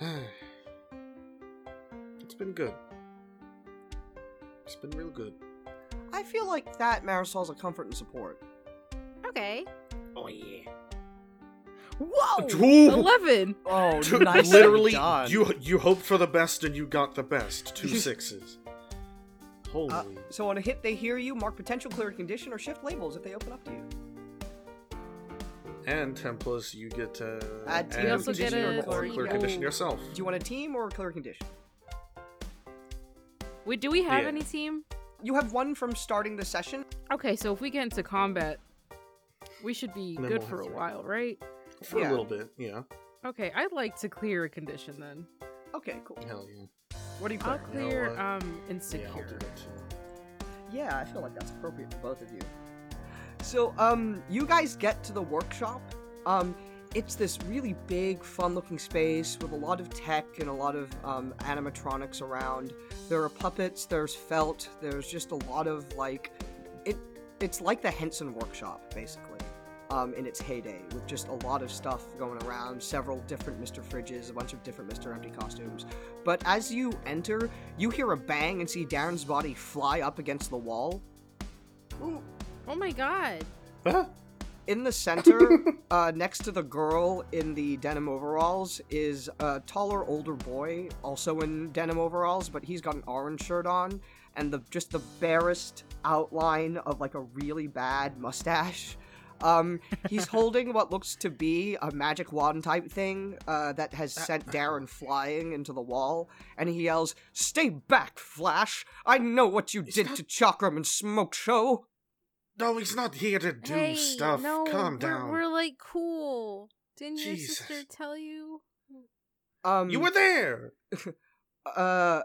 it's been good. It's been real good. I feel like that Marisol's a comfort and support. Okay. Oh, yeah. Whoa! *laughs* Ooh. Eleven. Oh, Dude, nice literally, done. you you hoped for the best and you got the best. Two *laughs* sixes. Holy. Uh, so on a hit, they hear you, mark potential clear condition, or shift labels if they open up to you. and ten plus, you get to Add add team also get condition a or clear team condition yourself. Do you want a team or a clear condition? Wait, do we have Yeah. any team? You have one from starting the session. Okay, so if we get into combat, we should be good we'll for a three. while, right? For Yeah. a little bit, yeah. Okay, I'd like to clear a condition then. Okay, cool. Hell yeah. What do you I'll clear? know clear what? um Yeah, I'll insecure. that too. Yeah, I feel like that's appropriate for both of you. So, um, you guys get to the workshop. Um, it's this really big, fun-looking space with a lot of tech and a lot of um, animatronics around. There are puppets. There's felt. There's just a lot of like, it. It's like the Henson workshop, basically, um, in its heyday, with just a lot of stuff going around. Several different Mr. Fridges, a bunch of different Mr. Empty costumes. But as you enter, you hear a bang and see Darren's body fly up against the wall. Oh my god. Huh? In the center, *laughs* uh, next to the girl in the denim overalls, is a taller, older boy, also in denim overalls, but he's got an orange shirt on, and the just the barest outline of like a really bad mustache. Um, he's holding what looks to be a magic wand type thing uh, that has sent Darren flying into the wall, and he yells, "Stay back, Flash! I know what you Is did that- to Chakram and Smoke Show." No, he's not here to do hey, stuff. no, Calm we're, down. We're like cool. Didn't your sister tell you? Um, You were there. *laughs* uh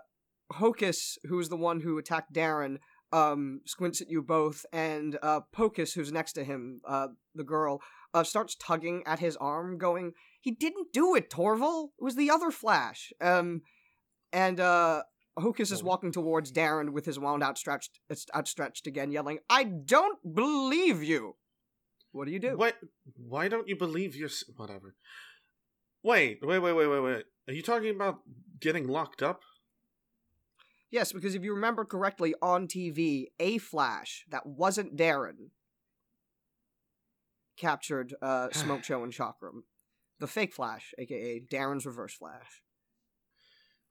Hocus, who's the one who attacked Darren, um, squints at you both, and uh Pocus, who's next to him, uh, the girl, uh, starts tugging at his arm, going, He didn't do it, Torval! It was the other Flash. Um and uh Hocus is Oh. walking towards Darren with his wand outstretched outstretched again, yelling, I don't believe you! What do you do? What? Why don't you believe your whatever? Wait, wait, wait, wait, wait, wait. Are you talking about getting locked up? Yes, because if you remember correctly, on TV, a Flash that wasn't Darren captured uh, *sighs* Smoke Show and Chakram. The fake Flash, aka Darren's reverse Flash.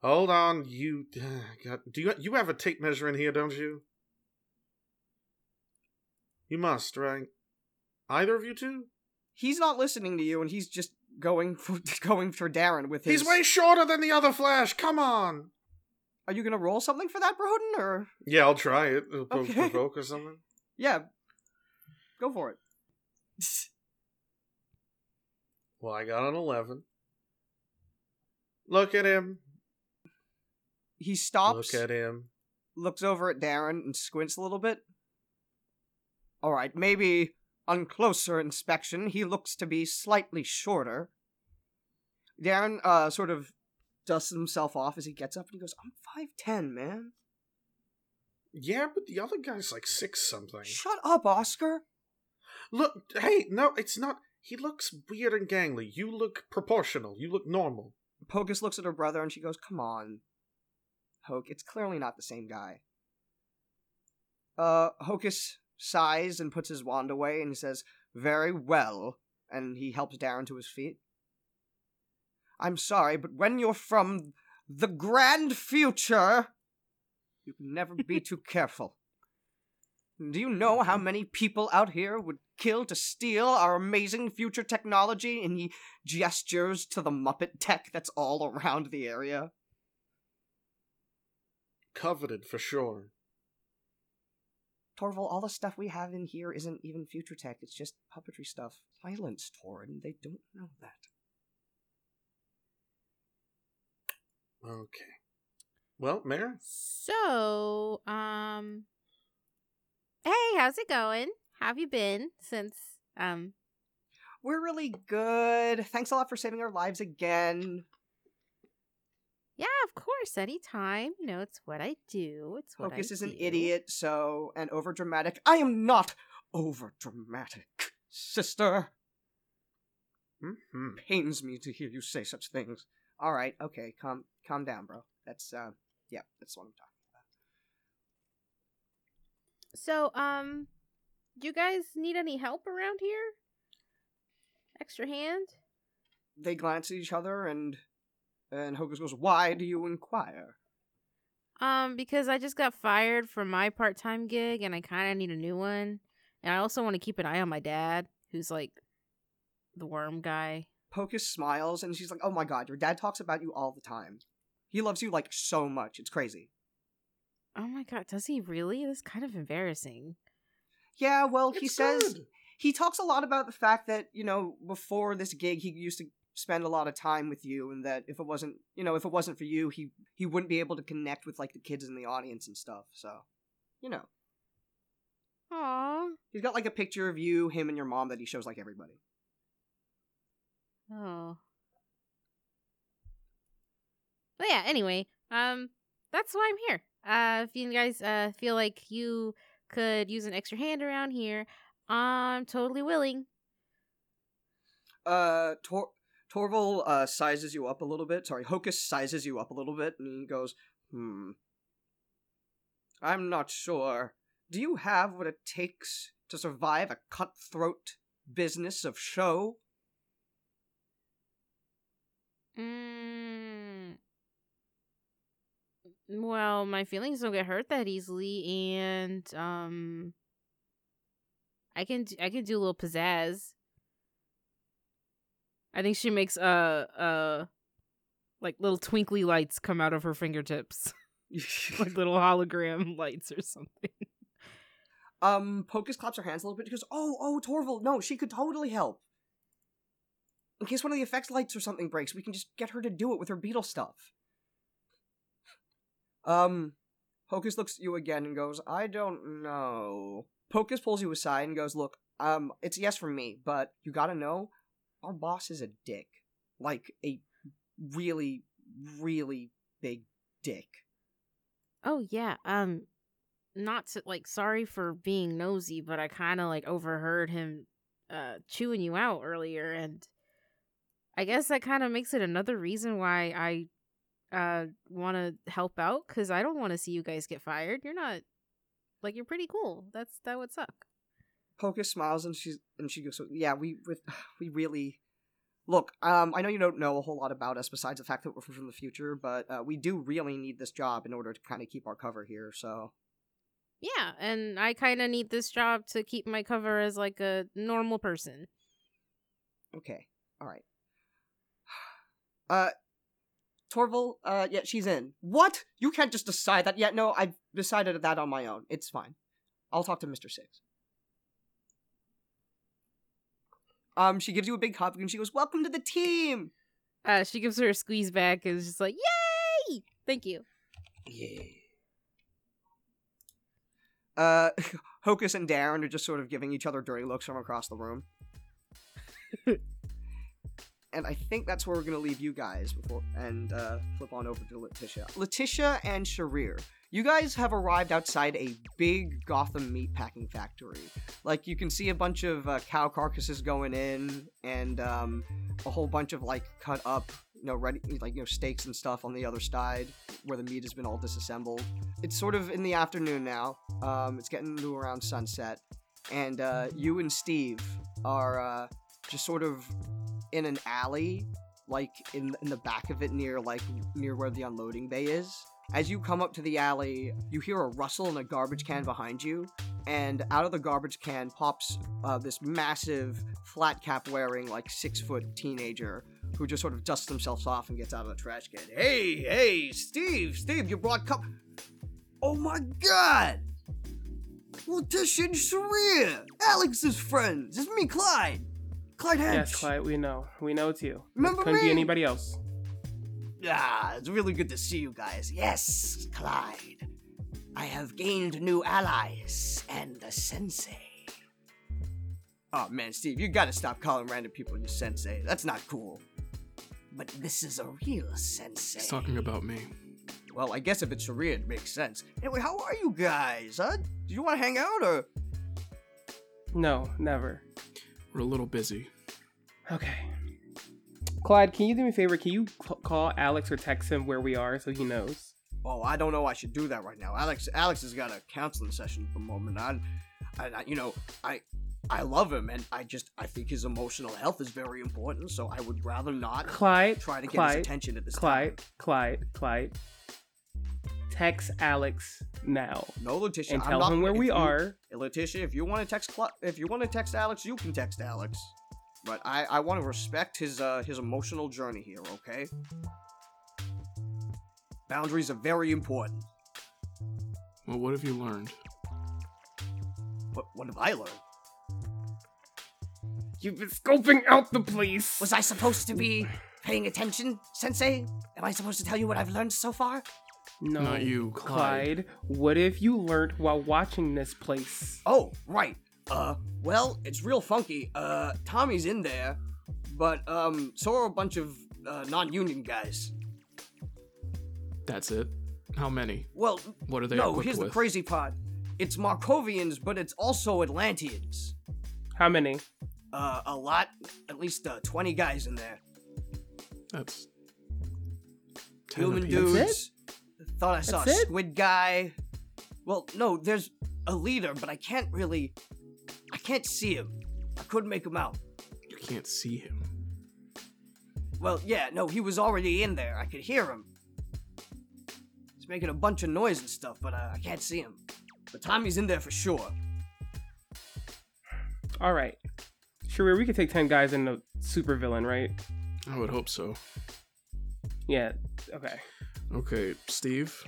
Hold on, you. *sighs* God, do you you have a tape measure in here, don't you? You must, right? Either of you two? He's not listening to you, and he's just going for *laughs* going for Darren with his. He's way shorter than the other Flash. Come on. Are you gonna roll something for that, Broden, or Yeah, I'll try it. It'll Okay. provoke or something. *laughs* yeah, go for it. *laughs* Well, I got an eleven. Look at him. He stops, Look at him. looks over at Darren, and squints a little bit. All right, maybe on closer inspection, he looks to be slightly shorter. Darren uh sort of dusts himself off as he gets up and he goes, "I'm five ten, man. Yeah, but the other guy's like six something. Shut up, Oscar." Look, hey, no, it's not. He looks weird and gangly. You look proportional. You look normal. Pocus looks at her brother and she goes, "Come on, Hoke. It's clearly not the same guy." Uh, Hocus sighs and puts his wand away and he says, "Very well," and he helps Darren to his feet. I'm sorry, but when you're from the grand future, you can never be *laughs* too careful. Do you know how many people out here would kill to steal our amazing future technology? And he gestures to the Muppet tech that's all around the area. Coveted for sure. Torval, all the stuff we have in here isn't even future tech, it's just puppetry stuff. Silence, Torin, they don't know that. Okay. Well, Mayor, So, um, hey, how's it going? How have you been since, um, We're really good. Thanks a lot for saving our lives again. yeah, of course, anytime. You know, it's what I do. It's what Hocus I is an do. idiot, so and over dramatic. I am not over dramatic, sister. hmm Pains me to hear you say such things. All right, okay, calm, calm down, bro. That's uh, yeah, that's what I'm talking about. So, um, do you guys need any help around here? Extra hand? They glance at each other, and and Hocus goes, "Why do you inquire?" Um, because I just got fired from my part time gig and I kind of need a new one. And I also want to keep an eye on my dad, who's like the worm guy. Pocus smiles, and she's like, "Oh my god, your dad talks about you all the time. He loves you like so much. It's crazy." Oh my god, does he really? That's kind of embarrassing. Yeah, well, he says good. he talks a lot about the fact that you know before this gig he used to spend a lot of time with you and that if it wasn't you know if it wasn't for you he he wouldn't be able to connect with like the kids in the audience and stuff so you know Aw. he's got like a picture of you him and your mom that he shows like everybody Oh. But yeah, anyway, um, that's why I'm here. Uh, if you guys uh feel like you could use an extra hand around here, I'm totally willing. uh Tor- torval uh sizes you up a little bit sorry hocus sizes you up a little bit and goes hmm i'm not sure do you have what it takes to survive a cutthroat business of show Mm. Well, my feelings don't get hurt that easily, and um, I can d- I can do a little pizzazz. I think she makes uh uh like little twinkly lights come out of her fingertips, *laughs* like *laughs* little hologram lights or something. Um, Pocus claps her hands a little bit. He goes, "Oh, oh, Torval, no, she could totally help. In case one of the effects lights or something breaks, we can just get her to do it with her beetle stuff." Um, Pocus looks at you again and goes, "I don't know." Pocus pulls you aside and goes, "Look, um, it's yes from me, but you gotta know, our boss is a dick, like a really, really big dick." Oh yeah, um not to like sorry for being nosy, but I kind of like overheard him uh chewing you out earlier and I guess that kind of makes it another reason why I uh want to help out cuz I don't want to see you guys get fired. You're not like you're pretty cool. That's that would suck. Pocus smiles and she's and she goes, "Yeah, we we, *sighs* we really look. Um, I know you don't know a whole lot about us besides the fact that we're from the future, but uh, we do really need this job in order to kind of keep our cover here. So Yeah, and I kind of need this job to keep my cover as like a normal person. okay, all right. Uh, Torval, uh, yeah, she's in. What? You can't just decide that yet. No, I've decided that on my own. It's fine. I'll talk to Mister Six. Um, she gives you a big hug and she goes, "Welcome to the team." Uh she gives her a squeeze back and is just like, "Yay! Thank you." Yeah. Uh, *laughs* Hocus and Darren are just sort of giving each other dirty looks from across the room. *laughs* and I think that's where we're gonna leave you guys before and uh, flip on over to Letitia. Letitia and Sharir, you guys have arrived outside a big Gotham meatpacking factory. Like you can see a bunch of uh, cow carcasses going in, and um, a whole bunch of like cut up, you know, ready like you know steaks and stuff on the other side where the meat has been all disassembled. It's sort of in the afternoon now. Um, it's getting to around sunset, and uh, you and Steve are uh, just sort of in an alley, like in in the back of it, near like near where the unloading bay is. As you come up to the alley, you hear a rustle in a garbage can behind you, and out of the garbage can pops uh, this massive flat cap wearing like six foot teenager who just sort of dusts themselves off and gets out of the trash can. Hey, hey, Steve, Steve, you brought cup. Oh my god! Letitia and Sharir, Alex's friends. It's me, Clyde. Clyde Hedge. Yes, Clyde, we know. We know it's you. Remember Couldn't me? be anybody else. Ah, it's really good to see you guys. Yes, Clyde. I have gained new allies and a sensei. Oh man, Steve, you gotta stop calling random people your sensei. That's not cool. But this is a real sensei. He's talking about me. Well, I guess if it's Sharir, it makes sense. Anyway, how are you guys, huh? Do you want to hang out or? No, never. We're a little busy. Okay. Clyde, can you do me a favor? Can you call Alex or text him where we are so he knows? Oh, I don't know. I should do that right now. Alex, Alex has got a counseling session at the moment. I, I, I- you know, I, I love him, and I just, I think his emotional health is very important. So I would rather not Clyde, try to get Clyde, his attention at this Clyde, time. Clyde, Clyde. Text Alex now No, Letitia, and I'm tell not- him where we you- are. Letitia, if you want to text, Cl- if you want to text Alex, you can text Alex. But I, I want to respect his, uh, his emotional journey here. Okay. Boundaries are very important. Well, what have you learned? What, what have I learned? You've been scoping out the place. Was I supposed to be paying attention, Sensei? Am I supposed to tell you what I've learned so far? No, Not you, Clyde. Clyde. What if you learned while watching this place? Oh, right. Uh, well, it's real funky. Uh, Tommy's in there, but, um, so are a bunch of, uh, non-union guys. That's it. How many? Well, What are they no, equipped here's the crazy part. It's Markovians, but it's also Atlanteans. How many? Uh, a lot, at least, uh, 20 guys in there. That's ten Human apiece. dudes. Thought I saw That's a it? squid guy. Well, no, there's a leader, but I can't really. I can't see him. I couldn't make him out. You can't see him. Well, yeah, no, he was already in there. I could hear him. He's making a bunch of noise and stuff, but uh, I can't see him. But Tommy's in there for sure. All right. Sure, we could take 10 guys in a supervillain, right? I would hope so. Yeah. Okay. Okay, Steve,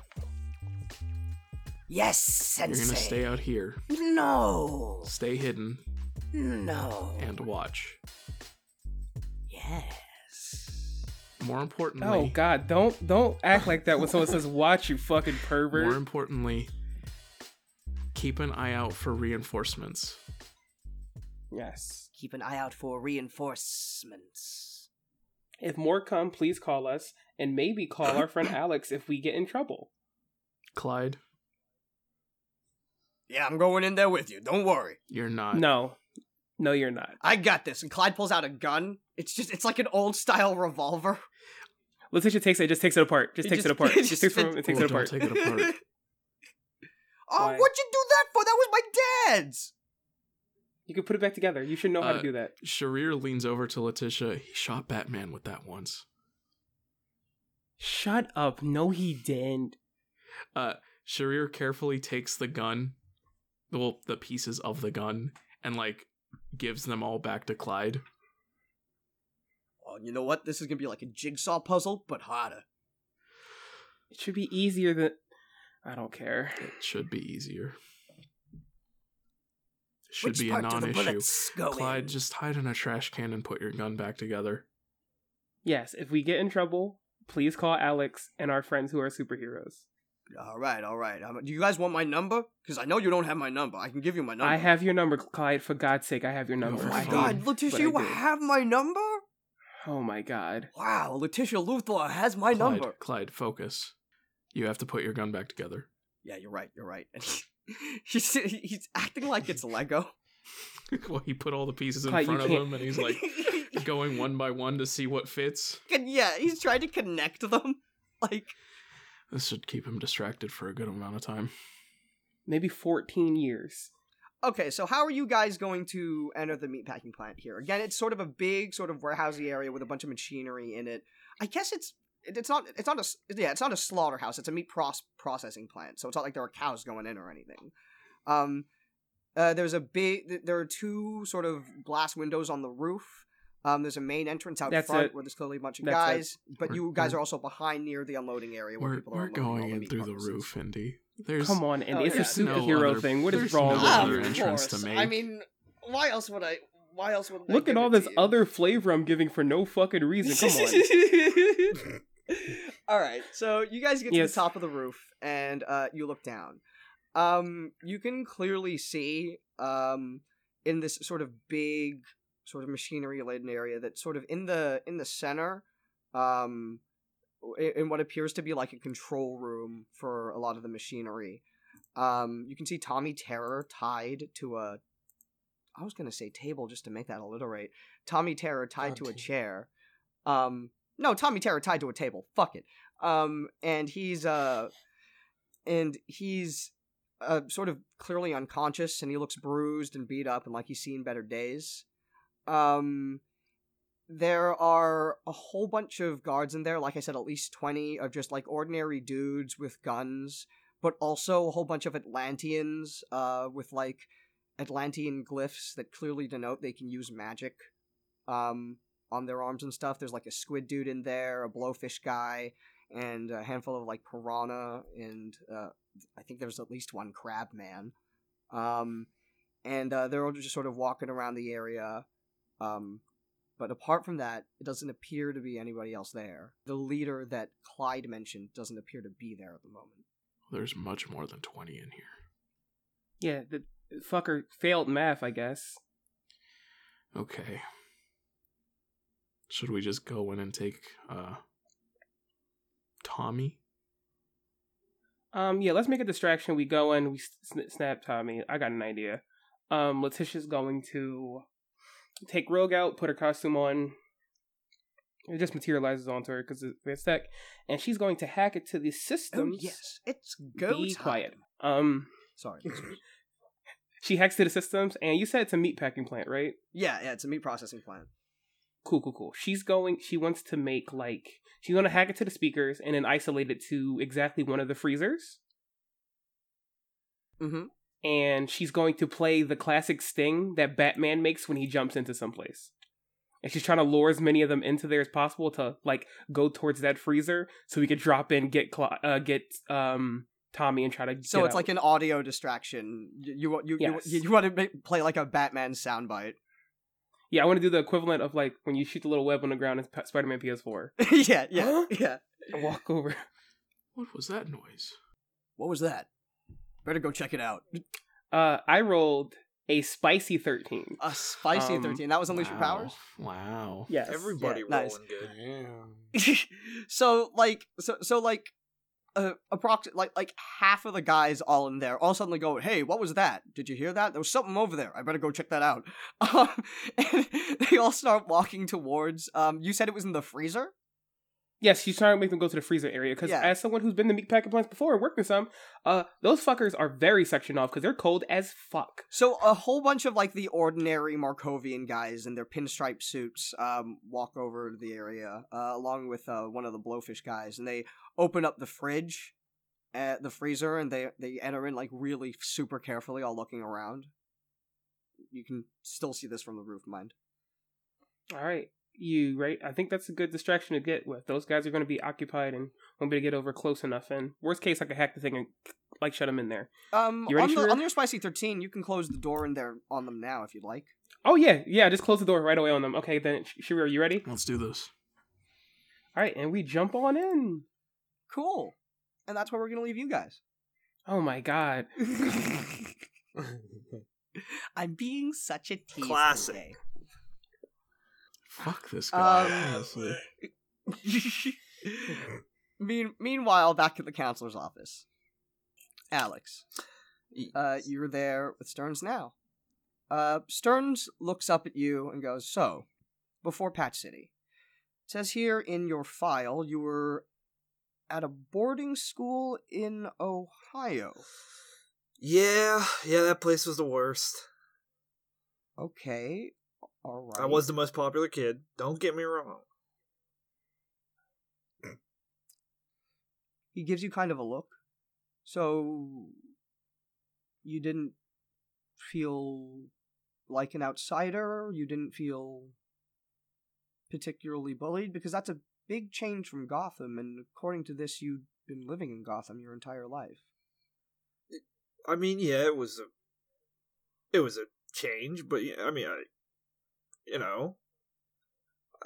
Yes, Sensei. you're gonna stay out here, No. stay hidden, No. and watch. Yes. More importantly, Oh God! Don't don't act like that when someone says "watch," you fucking pervert. more importantly, keep an eye out for reinforcements. Yes. Keep an eye out for reinforcements. If more come, please call us, and maybe call our friend *coughs* Alex if we get in trouble. Clyde, Yeah, I'm going in there with you. Don't worry. you're not. No, no, you're not. I got this. And Clyde pulls out a gun. It's just, it's like an old style revolver. Letitia takes it, just takes it apart. Just It takes just- it apart. *laughs* it Just, just takes it fits- takes Oh, it don't apart. take it apart. *laughs* oh, Why? what'd you do that for? That was my dad's. You can put it back together. You should know how Uh, to do that. Sharir leans over to Letitia. He shot Batman with that once. Shut up. No, he didn't. Uh, Sharir carefully takes the gun, well, the pieces of the gun, and like gives them all back to Clyde. Oh, you know what? This is gonna be like a jigsaw puzzle, but harder. It should be easier than. I don't care. It should be easier. It should Which be a part do non-issue. go Clyde, in? just hide in a trash can and put your gun back together. Yes, if we get in trouble, please call Alex and our friends who are superheroes. All right, all right. Um, do you guys want my number? Because I know you don't have my number. I can give you my number. I have your number, Clyde. For God's sake, I have your number. Oh my God, it, Letitia, you have my number? Oh my god. Wow, Letitia Luthor has my Clyde, number. Clyde, focus. You have to put your gun back together. Yeah, you're right. You're right. *laughs* And *laughs* he, he's he's acting like it's Lego. *laughs* well, he put all the pieces in Clyde, front of him, and he's like *laughs* going one by one to see what fits. And yeah, he's trying to connect them. Like, This should keep him distracted for a good amount of time. Maybe 14 years. okay, so how are you guys going to enter the meatpacking plant here? Again, it's sort of a big, sort of warehousey area with a bunch of machinery in it. I guess it's it- it's not it's not a s- yeah it's not a slaughterhouse. It's a meat pros- processing plant. So it's not like there are cows going in or anything. Um, uh, there's a big there are two sort of glass windows on the roof. Um, there's a main entrance out That's front it. where there's clearly a bunch of That's it. guys, but We're- you guys we're- also behind near the unloading area where We're, people are we're going in meat through the roof, Indi. There's Come on, Indi Oh, it's yeah. a no superhero other- thing. What is wrong no with other you? entrance to make. I mean, why else would I? Why else would I Look at all this you? other flavor I'm giving for no fucking reason. Come on. *laughs* *laughs* *laughs* All right, so you guys get to Yes. the top of the roof and uh, you look down. Um, you can clearly see um, in this sort of big, sort of machinery-laden area that sort of in the in the center, um, in, what appears to be like a control room for a lot of the machinery. Um, you can see Tommy Terror tied to a. I was gonna say table just to make that alliterate. Tommy Terror tied God to a chair. Um, no, Tommy Terror tied to a table. Fuck it. Um, and he's uh, and he's uh, sort of clearly unconscious, and he looks bruised and beat up, and like he's seen better days. Um, there are a whole bunch of guards in there. Like I said, at least twenty of just like ordinary dudes with guns, but also a whole bunch of Atlanteans, uh, with like Atlantean glyphs that clearly denote they can use magic. Um, on their arms and stuff. There's like a squid dude in there, a blowfish guy, and a handful of like piranha, and uh, I think there's at least one crab man. Um, and uh, they're all just sort of walking around the area. Um, but apart from that, it doesn't appear to be anybody else there. The leader that Clyde mentioned doesn't appear to be there at the moment. There's much more than 20 in here. Yeah, the fucker failed math, I guess. Okay. Should we just go in and take uh Tommy? Um, yeah, let's make a distraction. We go in, we sn- snap Tommy. I got an idea. Um, Letitia's going to take Rogue out, put her costume on. It just materializes onto her because it's tech, and she's going to hack it to the Oh yes, it's go Be time. quiet. Um, Sorry. she hacks to the systems, and you said it's a meat packing plant, right? yeah, yeah, it's a meat processing plant. Cool, cool, cool. She's going. She wants to make like she's going to hack it to the speakers and then isolate it to exactly one of the freezers. Mm-hmm. and she's going to play the classic sting that Batman makes when he jumps into someplace. And she's trying to lure as many of them into there as possible to like go towards that freezer so we could drop in, get Cla- uh, get um Tommy and try to. So it's out. like an audio distraction. You you want you, Yes. you, you want to make, play like a Batman soundbite. Yeah, I want to do the equivalent of like when you shoot the little web on the ground in P- Spider-Man *laughs* PS4. yeah, yeah, Huh? yeah. And walk over. What was that noise? What was that? Better go check it out. Uh, I rolled a spicy thirteen. A spicy Um, 13. That was Unleash Your Powers? Wow. Yes, Everybody Yeah, nice. rolling good. Damn. *laughs* so like so so like uh, approximate like like half of the guys all in there all suddenly go, "Hey, what was that? Did you hear that? There was something over there. I better go check that out." *laughs* Um, and they all start walking towards. Um, you said it was in the freezer. Yes, she's trying to make them go to the freezer area because, Yeah. as someone who's been to meat packing plants before and worked in some, uh, those fuckers are very sectioned off because they're cold as fuck. So a whole bunch of like the ordinary Markovian guys in their pinstripe suits um, walk over to the area uh, along with uh, one of the blowfish guys, and they open up the fridge, at the freezer, and they they enter in like really super carefully, all looking around. You can still see this from the roof, mind. All right, you right? I think that's a good distraction to get with. Those guys are going to be occupied and won't be able to get over close enough. And worst case, I could hack the thing and like shut them in there. Um, You ready, on, the, on your spicy thirteen, you can close the door in there on them now if you'd like. Oh yeah, yeah. Just close the door right away on them. Okay, then Sh- Shiri, are you ready? Let's do this. All right, and we jump on in. Cool, and that's where we're gonna leave you guys. Oh my god. *laughs* *laughs* I'm being such a tease Classic. today. Fuck this guy. Um, honestly. *laughs* Mean- meanwhile, back at the counselor's office, Alex, uh, you're there with Stearns now. Uh, Stearns looks up at you and goes, "So, before Patch City, it says here in your file you were at a boarding school in Ohio. Yeah, yeah, that place was the worst. Okay, all right. I was the most popular kid. Don't get me wrong. he gives you kind of a look. So you didn't feel like an outsider, you didn't feel particularly bullied because that's a big change from Gotham and according to this you've been living in Gotham your entire life. I mean, yeah, it was a, it was a change, but yeah, I mean, I, you know,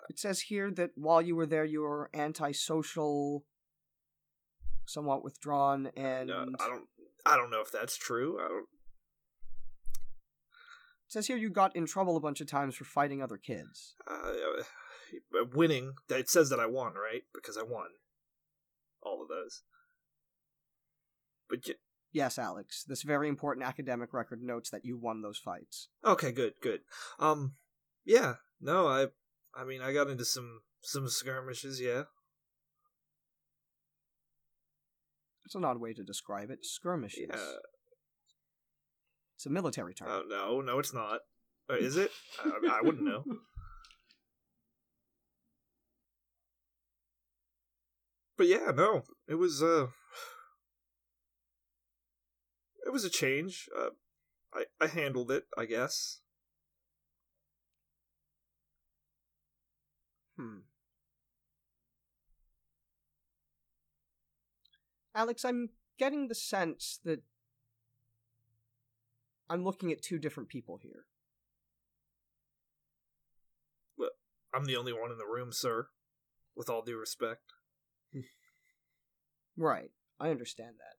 It says here that while you were there you were antisocial, somewhat withdrawn and uh, I don't, I don't know if that's true. I don't. it says here you got in trouble a bunch of times for fighting other kids. Uh, uh, winning. It says that I won, right? Because I won all of those. But y- Yes, Alex. This very important academic record notes that you won those fights. okay, good, good. Um, yeah, no, I, I mean, I got into some some skirmishes. Yeah, It's an odd way to describe it. Skirmishes. yeah. It's a military term. Uh, no, no, it's not. Uh, is it? I, I wouldn't know. *laughs* But yeah, no, it was uh, it was a change. Uh, I I handled it, I guess. Hmm. Alex, I'm getting the sense that I'm looking at two different people here. Well, I'm the only one in the room, sir. With all due respect. *laughs* Right. I understand that.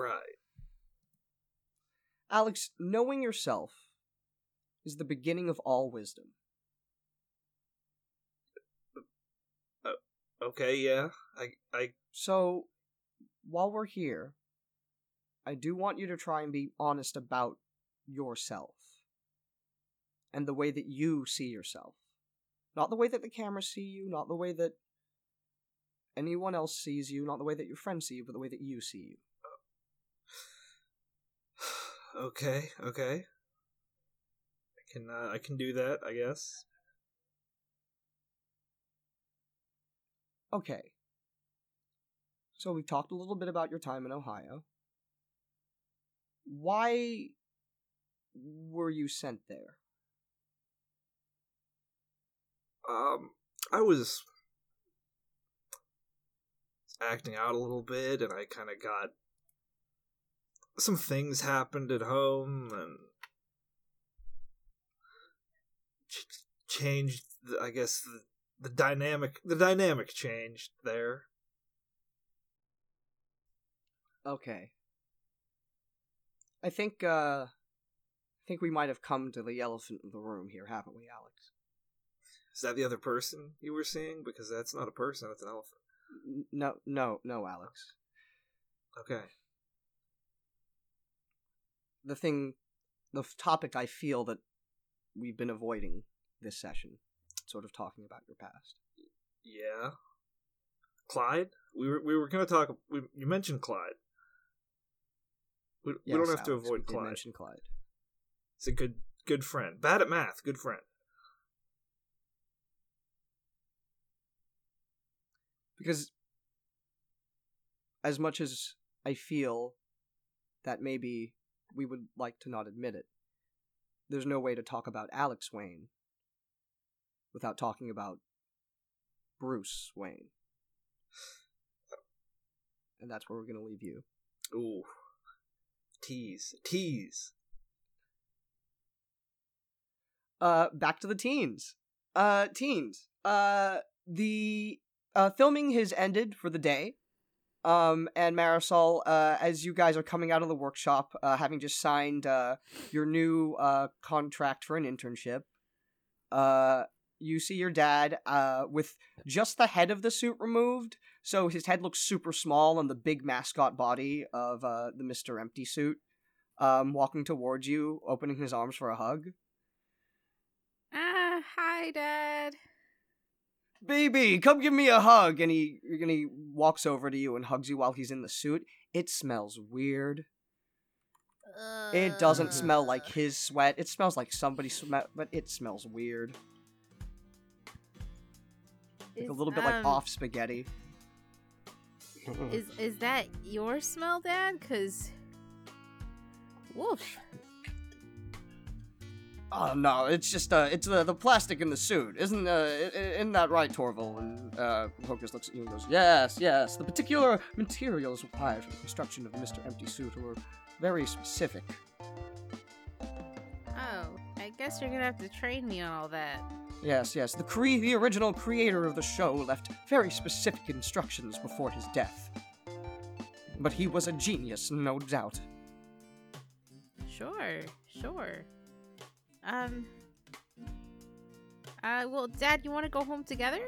Right. Alex, knowing yourself is the beginning of all wisdom. Okay, yeah. I I So, while we're here, I do want you to try and be honest about yourself and the way that you see yourself. Not the way that the cameras see you, not the way that anyone else sees you, not the way that your friends see you, but the way that you see you. *sighs* okay, okay. I can uh, I can do that, I guess. Okay. So we've talked a little bit about your time in Ohio. Why were you sent there? Um, I was acting out a little bit, and I kind of got some things happened at home, and ch- changed. I guess the the dynamic the dynamic changed there. Okay. I think uh I think we might have come to the elephant in the room here, haven't we, Alex? Is that the other person you were seeing? Because that's not a person; it's an elephant. No, no, no, Alex. Okay. The thing the topic I feel that we've been avoiding this session, sort of talking about your past. Yeah. Clyde? We were we were gonna talk. We, you mentioned Clyde. We, we don't have to Alex, we avoid Clyde. mention Clyde. He's a good good friend. Bad at math. Good friend. because as much as I feel that maybe we would like to not admit it, there's no way to talk about Alex Wayne without talking about Bruce Wayne. And that's where we're going to leave you. Ooh. Tease. Tease. Uh, back to the teens. Uh, teens. Uh, the uh, filming has ended for the day. Um, and Marisol, uh, as you guys are coming out of the workshop, uh, having just signed uh, your new uh, contract for an internship, uh, you see your dad uh, with just the head of the suit removed. So his head looks super small on the big mascot body of uh, the Mr. Empty suit, um, walking towards you, opening his arms for a hug. Ah, hi, Dad. Baby, come give me a hug. And he, and he walks over to you and hugs you while he's in the suit. It smells weird. It doesn't smell like his sweat. It smells like somebody's sweat, but it smells weird. Like a little bit like um, off spaghetti. *laughs* Is is that your smell, Dad? Cause, woof. Oh no, it's just uh, it's the the plastic in the suit, isn't uh, i- i- isn't that right, Torval? And uh, Hocus looks at you and goes, "Yes, yes. The particular materials required for the construction of the Mister Empty suit were very specific." Oh, I guess you're gonna have to train me on all that. Yes, yes. The cre- the original creator of the show left very specific instructions before his death. But he was a genius, no doubt. Sure, sure. Um. Uh, well, Dad, you want to go home together?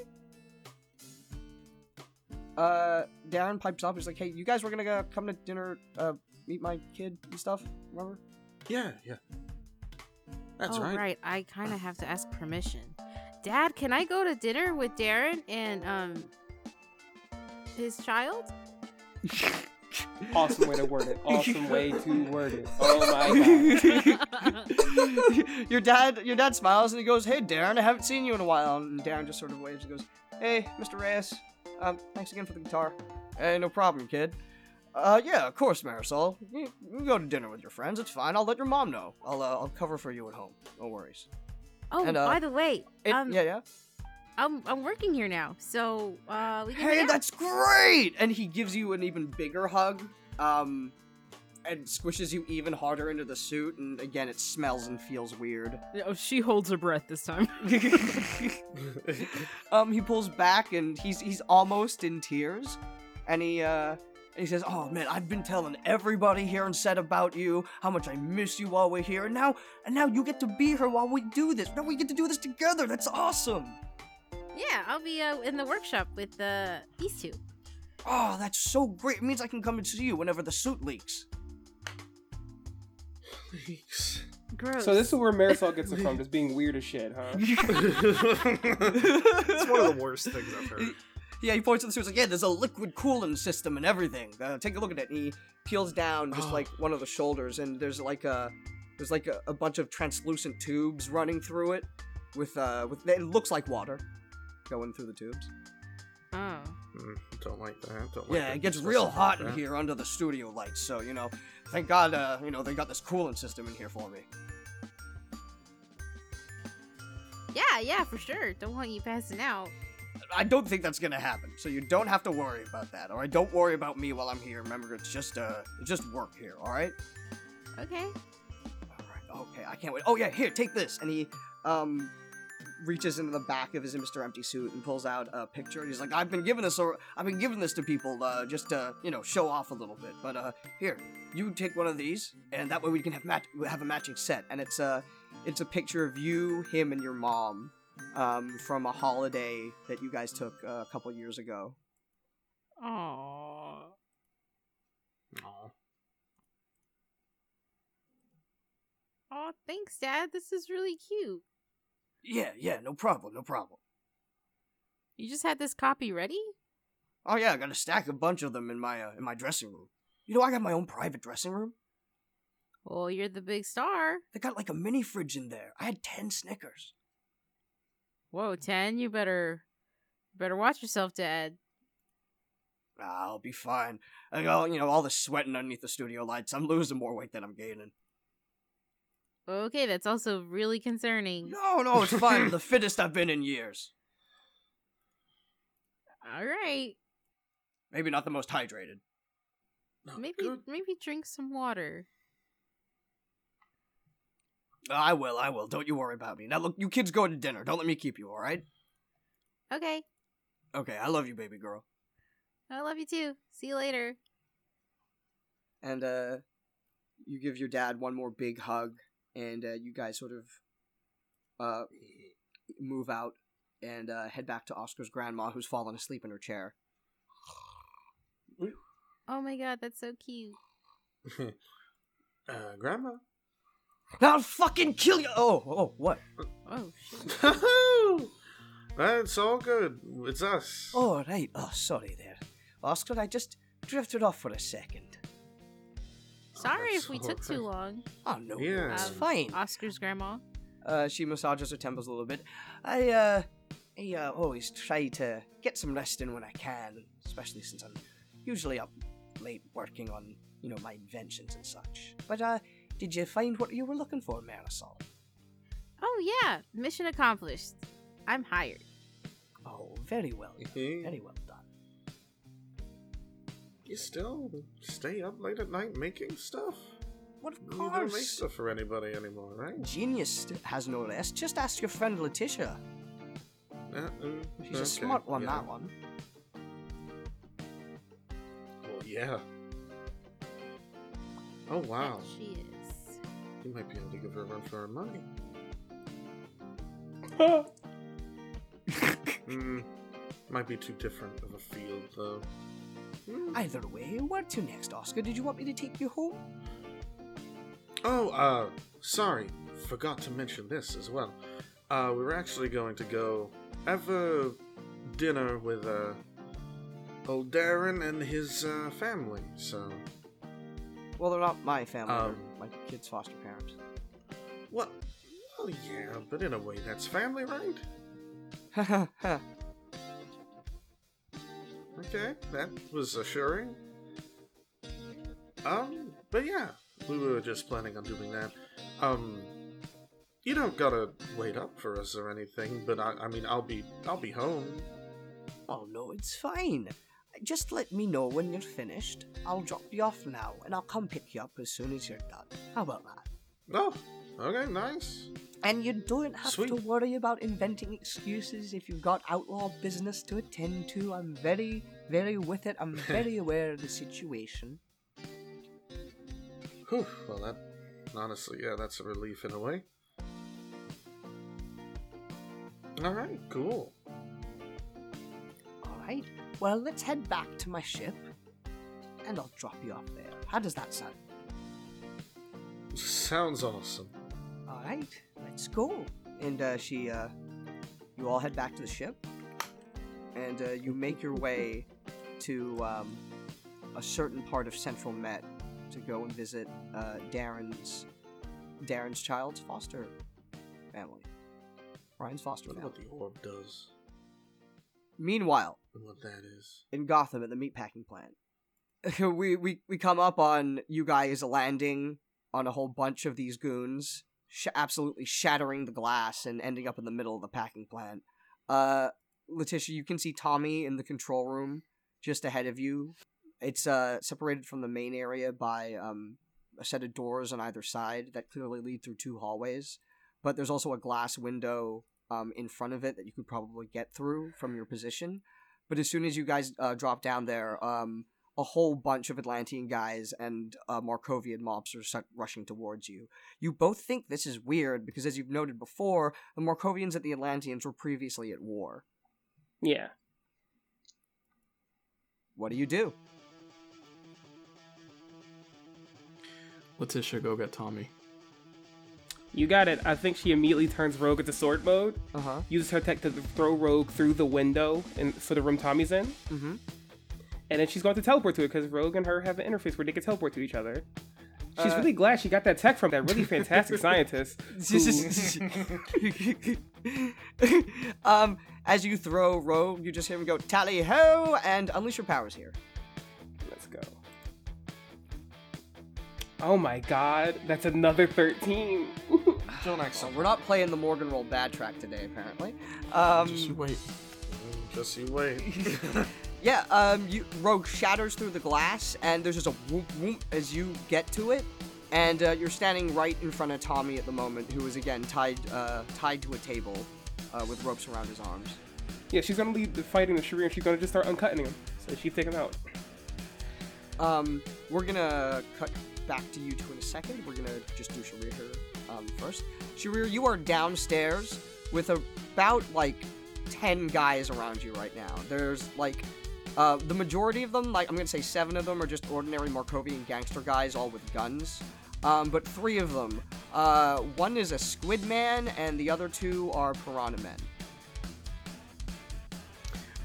Uh, Darren pipes up. He's like, "Hey, you guys were gonna go, come to dinner, uh, meet my kid and stuff. Remember?" Yeah, yeah. That's right. oh, right. I kind of have to ask permission. Dad, can I go to dinner with Darren and um his child? Awesome way to word it. Awesome way to word it. *laughs* Oh my god. *laughs* your dad, your dad smiles and he goes, "Hey, Darren, I haven't seen you in a while." And Darren just sort of waves and goes, "Hey, Mr. Reyes, um, thanks again for the guitar." Hey, no problem, kid. Uh, yeah, of course, Marisol. You, you go to dinner with your friends. It's fine. I'll let your mom know. I'll, uh, I'll cover for you at home. No worries. Oh, And, uh, by the way, It, um, yeah, yeah. I'm I'm working here now, so uh, we can Hey, that's great! And he gives you an even bigger hug, um, and squishes you even harder into the suit. And again, it smells and feels weird. Oh, she holds her breath this time. *laughs* *laughs* um, he pulls back and he's he's almost in tears, and he uh. And he says, "Oh man, I've been telling everybody here and said about you how much I miss you while we're here, and now, and now you get to be here while we do this. Now we get to do this together. That's awesome. Yeah, I'll be uh, in the workshop with uh, these two. Oh, that's so great. It means I can come and see you whenever the suit leaks. Leaks. Gross. So this is where Marisol gets it from, *laughs* just being weird as shit, huh? *laughs* It's one of the worst things I've heard. *laughs* Yeah, he points to the suit. He's like, yeah, there's a liquid cooling system and everything. Uh, take a look at it. And he peels down just Oh. like one of the shoulders, and there's like a there's like a, a bunch of translucent tubes running through it, with uh with it looks like water going through the tubes. Oh. Mm, don't like that. Don't like Yeah, that it gets discussing real hot in here under the studio lights. So you know, thank God, uh, you know they got this cooling system in here for me. Yeah, yeah, for sure. Don't want you passing out. I don't think that's gonna happen, so you don't have to worry about that. All right, don't worry about me while I'm here. Remember, it's just uh, it's just work here. All right. Okay. All right. Okay, I can't wait. Oh yeah, here, take this. And he um reaches into the back of his Mr. Empty suit and pulls out a picture. He's like, I've been giving this or I've been giving this to people uh, just to you know show off a little bit. But uh, here, you take one of these, and that way we can have match have a matching set. And it's a it's a picture of you, him, and your mom um, from a holiday that you guys took uh, a couple years ago. Aww. Aw. Oh, thanks, Dad. This is really cute. Yeah, yeah, no problem, no problem. You just had this copy ready? Oh yeah, I got a stack, a bunch of them in my uh, in my dressing room. You know, I got my own private dressing room. Well, you're the big star. They got like a mini fridge in there. I had ten Snickers. Whoa, ten. You better, better watch yourself, Dad. I'll be fine. I got, you know, all the sweating underneath the studio lights. I'm losing more weight than I'm gaining. Okay, that's also really concerning. No, no, it's fine. I'm the *laughs* fittest I've been in years. All right, Maybe not the most hydrated. No, maybe good. maybe drink some water. I will, I will. Don't you worry about me. Now look, you kids go to dinner. Don't let me keep you, alright? Okay, Okay, I love you, baby girl. I love you too. See you later. And, uh, you give your dad one more big hug, and, uh, you guys sort of, uh, move out and uh, head back to Oscar's grandma, who's fallen asleep in her chair. Oh my god, that's so cute. *laughs* uh, Grandma? I'll fucking kill you! Oh, oh, what? Oh shit. *laughs* That's all good. It's us. Oh, right. Oh, sorry there. Oscar, I just drifted off for a second. Sorry that's if we all took too long. Oh, no. Yeah. It's Um, fine. Oscar's grandma. Uh, she massages her temples a little bit. I, uh, I uh, always try to get some rest in when I can, especially since I'm usually up late working on, you know, my inventions and such. But, uh, did you find what you were looking for, Marisol? Oh yeah, mission accomplished. I'm hired. Oh, very well. Mhm. Very well done. You still stay up late at night making stuff? What of You don't make stuff for anybody anymore, right? Genius has no rest. Just ask your friend Letitia. Uh, mm, She's a smart one, yeah. that one. Well, yeah. Oh wow, That she is. You might be able to give her a run for her money. *laughs* Hmm, might be too different of a field though. Hmm. Either way, where to next, Oscar? Did you want me to take you home? Oh, uh, sorry, forgot to mention this as well. Uh, we were actually going to go have a dinner with, uh, old Darren and his, uh, family, so. Well, they're not my family. Um, my kid's foster parents. What? Well, yeah, but in a way that's family, right? *laughs* Okay, that was assuring. Um, but yeah, we were just planning on doing that. Um, you don't gotta wait up for us or anything, but I, I mean, I'll be, I'll be home. oh no, it's fine. Just let me know when you're finished. I'll drop you off now, and I'll come pick you up as soon as you're done. How about that? Oh, okay, nice. And you don't have to worry about inventing excuses if you've got outlaw business to attend to. I'm very, very with it. I'm *laughs* very aware of the situation. Whew, well, that, honestly, yeah, that's a relief in a way. Alright, cool. Alright, well, let's head back to my ship, and I'll drop you off there. How does that sound? Sounds awesome. All right, let's go. And uh, she, uh, you all head back to the ship, and uh, you make your way to um, a certain part of Central Met to go and visit uh, Darren's Darren's child's foster family, Ryan's foster family. what the orb does, Meanwhile, what that is. in Gotham at the meatpacking plant. *laughs* we, we we come up on you guys landing on a whole bunch of these goons, sh- absolutely shattering the glass and ending up in the middle of the packing plant. Uh, Letitia, you can see Tommy in the control room just ahead of you. It's uh separated from the main area by um a set of doors on either side that clearly lead through two hallways. But there's also a glass window um in front of it that you could probably get through from your position. But as soon as you guys uh, drop down there, um, a whole bunch of Atlantean guys and uh, Markovian mobsters start rushing towards you. You both think this is weird because, as you've noted before, the Markovians and the Atlanteans were previously at war. Yeah. What do you do? Letitia, go get Tommy. You got it. I think she immediately turns rogue into sword mode, Uh huh. uses her tech to throw rogue through the window and for the room Tommy's in, Mm-hmm. and then she's going to teleport to it because Rogue and her have an interface where they can teleport to each other. She's Uh, really glad she got that tech from that really fantastic *laughs* scientist. who- *laughs* *laughs* um, as you throw Rogue, you just hear him go tally ho and unleash your powers here. Let's go. Oh my god, that's another 13. Don't act So so. we're not playing the Morgan Roll bad track today, apparently. Um, Just wait. Just you wait. *laughs* *laughs* Yeah, um, you, Rogue shatters through the glass, and there's just a whoop whoop as you get to it, and uh, you're standing right in front of Tommy at the moment, who is again tied uh, tied to a table uh, with ropes around his arms. yeah, she's gonna leave the fighting the Sharir and she's gonna just start uncutting him. So she's taking him out. Um, we're gonna cut back to you two in a second. We're gonna just do Sharir um, first. Sharir, you are downstairs, with about like 10 guys around you right now. There's like uh, the majority of them, like I'm gonna say seven of them, are just ordinary Markovian gangster guys, all with guns. Um, but three of them, uh, one is a squid man, and the other two are piranha men.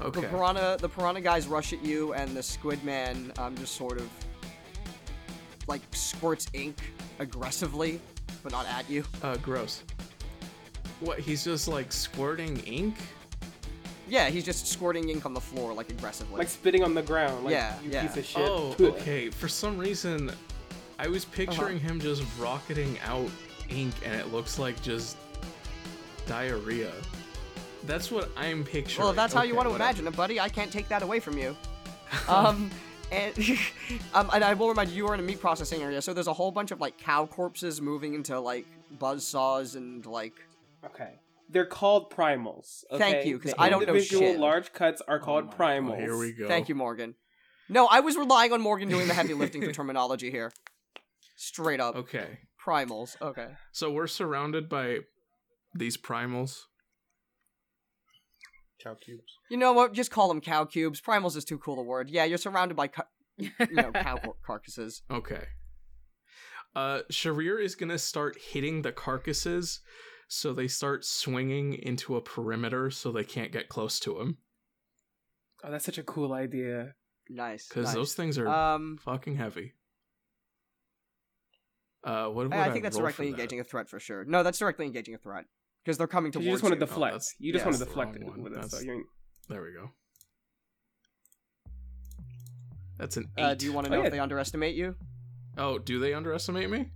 Okay. The piranha, the piranha guys rush at you, and the squid man um, just sort of like squirts ink aggressively, but not at you. Uh, gross. What? He's just like squirting ink. Yeah, he's just squirting ink on the floor like aggressively. Like spitting on the ground. Like, Yeah, you yeah. piece of shit. Oh, okay. For some reason, I was picturing Uh-huh. him just rocketing out ink, and it looks like just diarrhea. That's what I'm picturing. well, if that's how you want to whatever. imagine it, buddy, I can't take that away from you. *laughs* um, and *laughs* um, and I will remind you, you are in a meat processing area, so there's a whole bunch of like cow corpses moving into like buzz saws and like Okay. They're called primals. Thank okay? you, 'cause The I don't know shit. individual large cuts are Oh called my- primals. oh, here we go. Thank you, Morgan. No, I was relying on Morgan doing the heavy lifting for *laughs* terminology here. Straight up. Okay. Primals. Okay. So we're surrounded by these primals. Cow cubes. You know what? Just call them cow cubes. Primals is too cool a word. Yeah, you're surrounded by, cu- you know, cow car- *laughs* carcasses. Okay. Uh, Sharir is gonna start hitting the carcasses, so they start swinging into a perimeter, so they can't get close to him. Oh, that's such a cool idea. Nice. Because nice. those things are Um, fucking heavy. Uh, what I I, think that's directly for that? engaging a threat for sure. No, that's directly engaging a threat because they're coming towards you just want to you. deflect. that's- you just yeah, want to that's the deflect wrong it one. with it. So That's- you ain't- There we go. That's an eight. Uh, do you want to Oh, know yeah. if they underestimate you? Oh, do they underestimate me?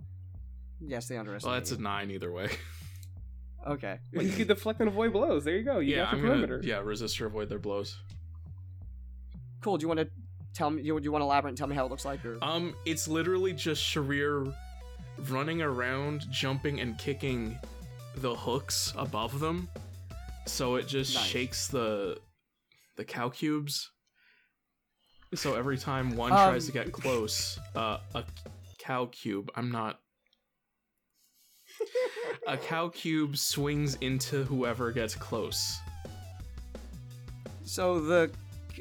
Yes, they underestimate. Well, that's a nine either way. *laughs* Okay. Well, you could deflect and avoid blows. There you go. You yeah, got I'm perimeter. gonna yeah resist or avoid their blows. Cool. Do you want to tell me? Do you want to elaborate and tell me how it looks like? Or Um, it's literally just Sharir running around, jumping and kicking the hooks above them, so it just Nice. shakes the the cow cubes. So every time one Um, tries to get close, uh, a cow cube. I'm not. *laughs* a cow cube swings into whoever gets close. so the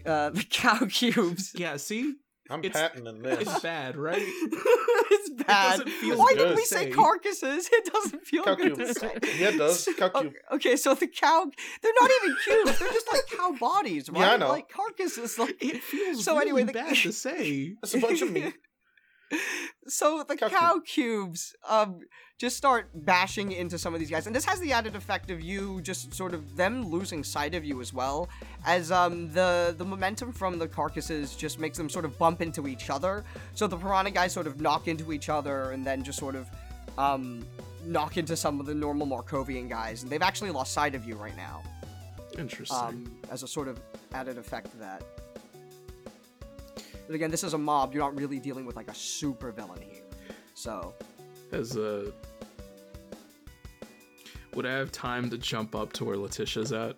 uh, *laughs* the cow cubes. Yeah, see, I'm It's- patenting this. it's bad, right? *laughs* it's bad. doesn't feel Why good did we say say. carcasses? It doesn't feel Cow good cube. to say. Yeah, it does. Cow Okay, cube. okay, so the cow, they're not even cubes. They're just like cow bodies, right? Yeah, I know. Like carcasses. Like It feels So really anyway, the- bad to *laughs* say. It's a bunch of *laughs* meat. So the Cow cow, cubes um just start bashing into some of these guys and this has the added effect of you just sort of them losing sight of you as well as um the the momentum from the carcasses just makes them sort of bump into each other so the piranha guys sort of knock into each other and then just sort of um knock into some of the normal markovian guys and they've actually lost sight of you right now Interesting. um, as a sort of added effect to that. But again, this is a mob. You're not really dealing with like a super villain here. So, As uh would I have time to jump up to where Letitia's at?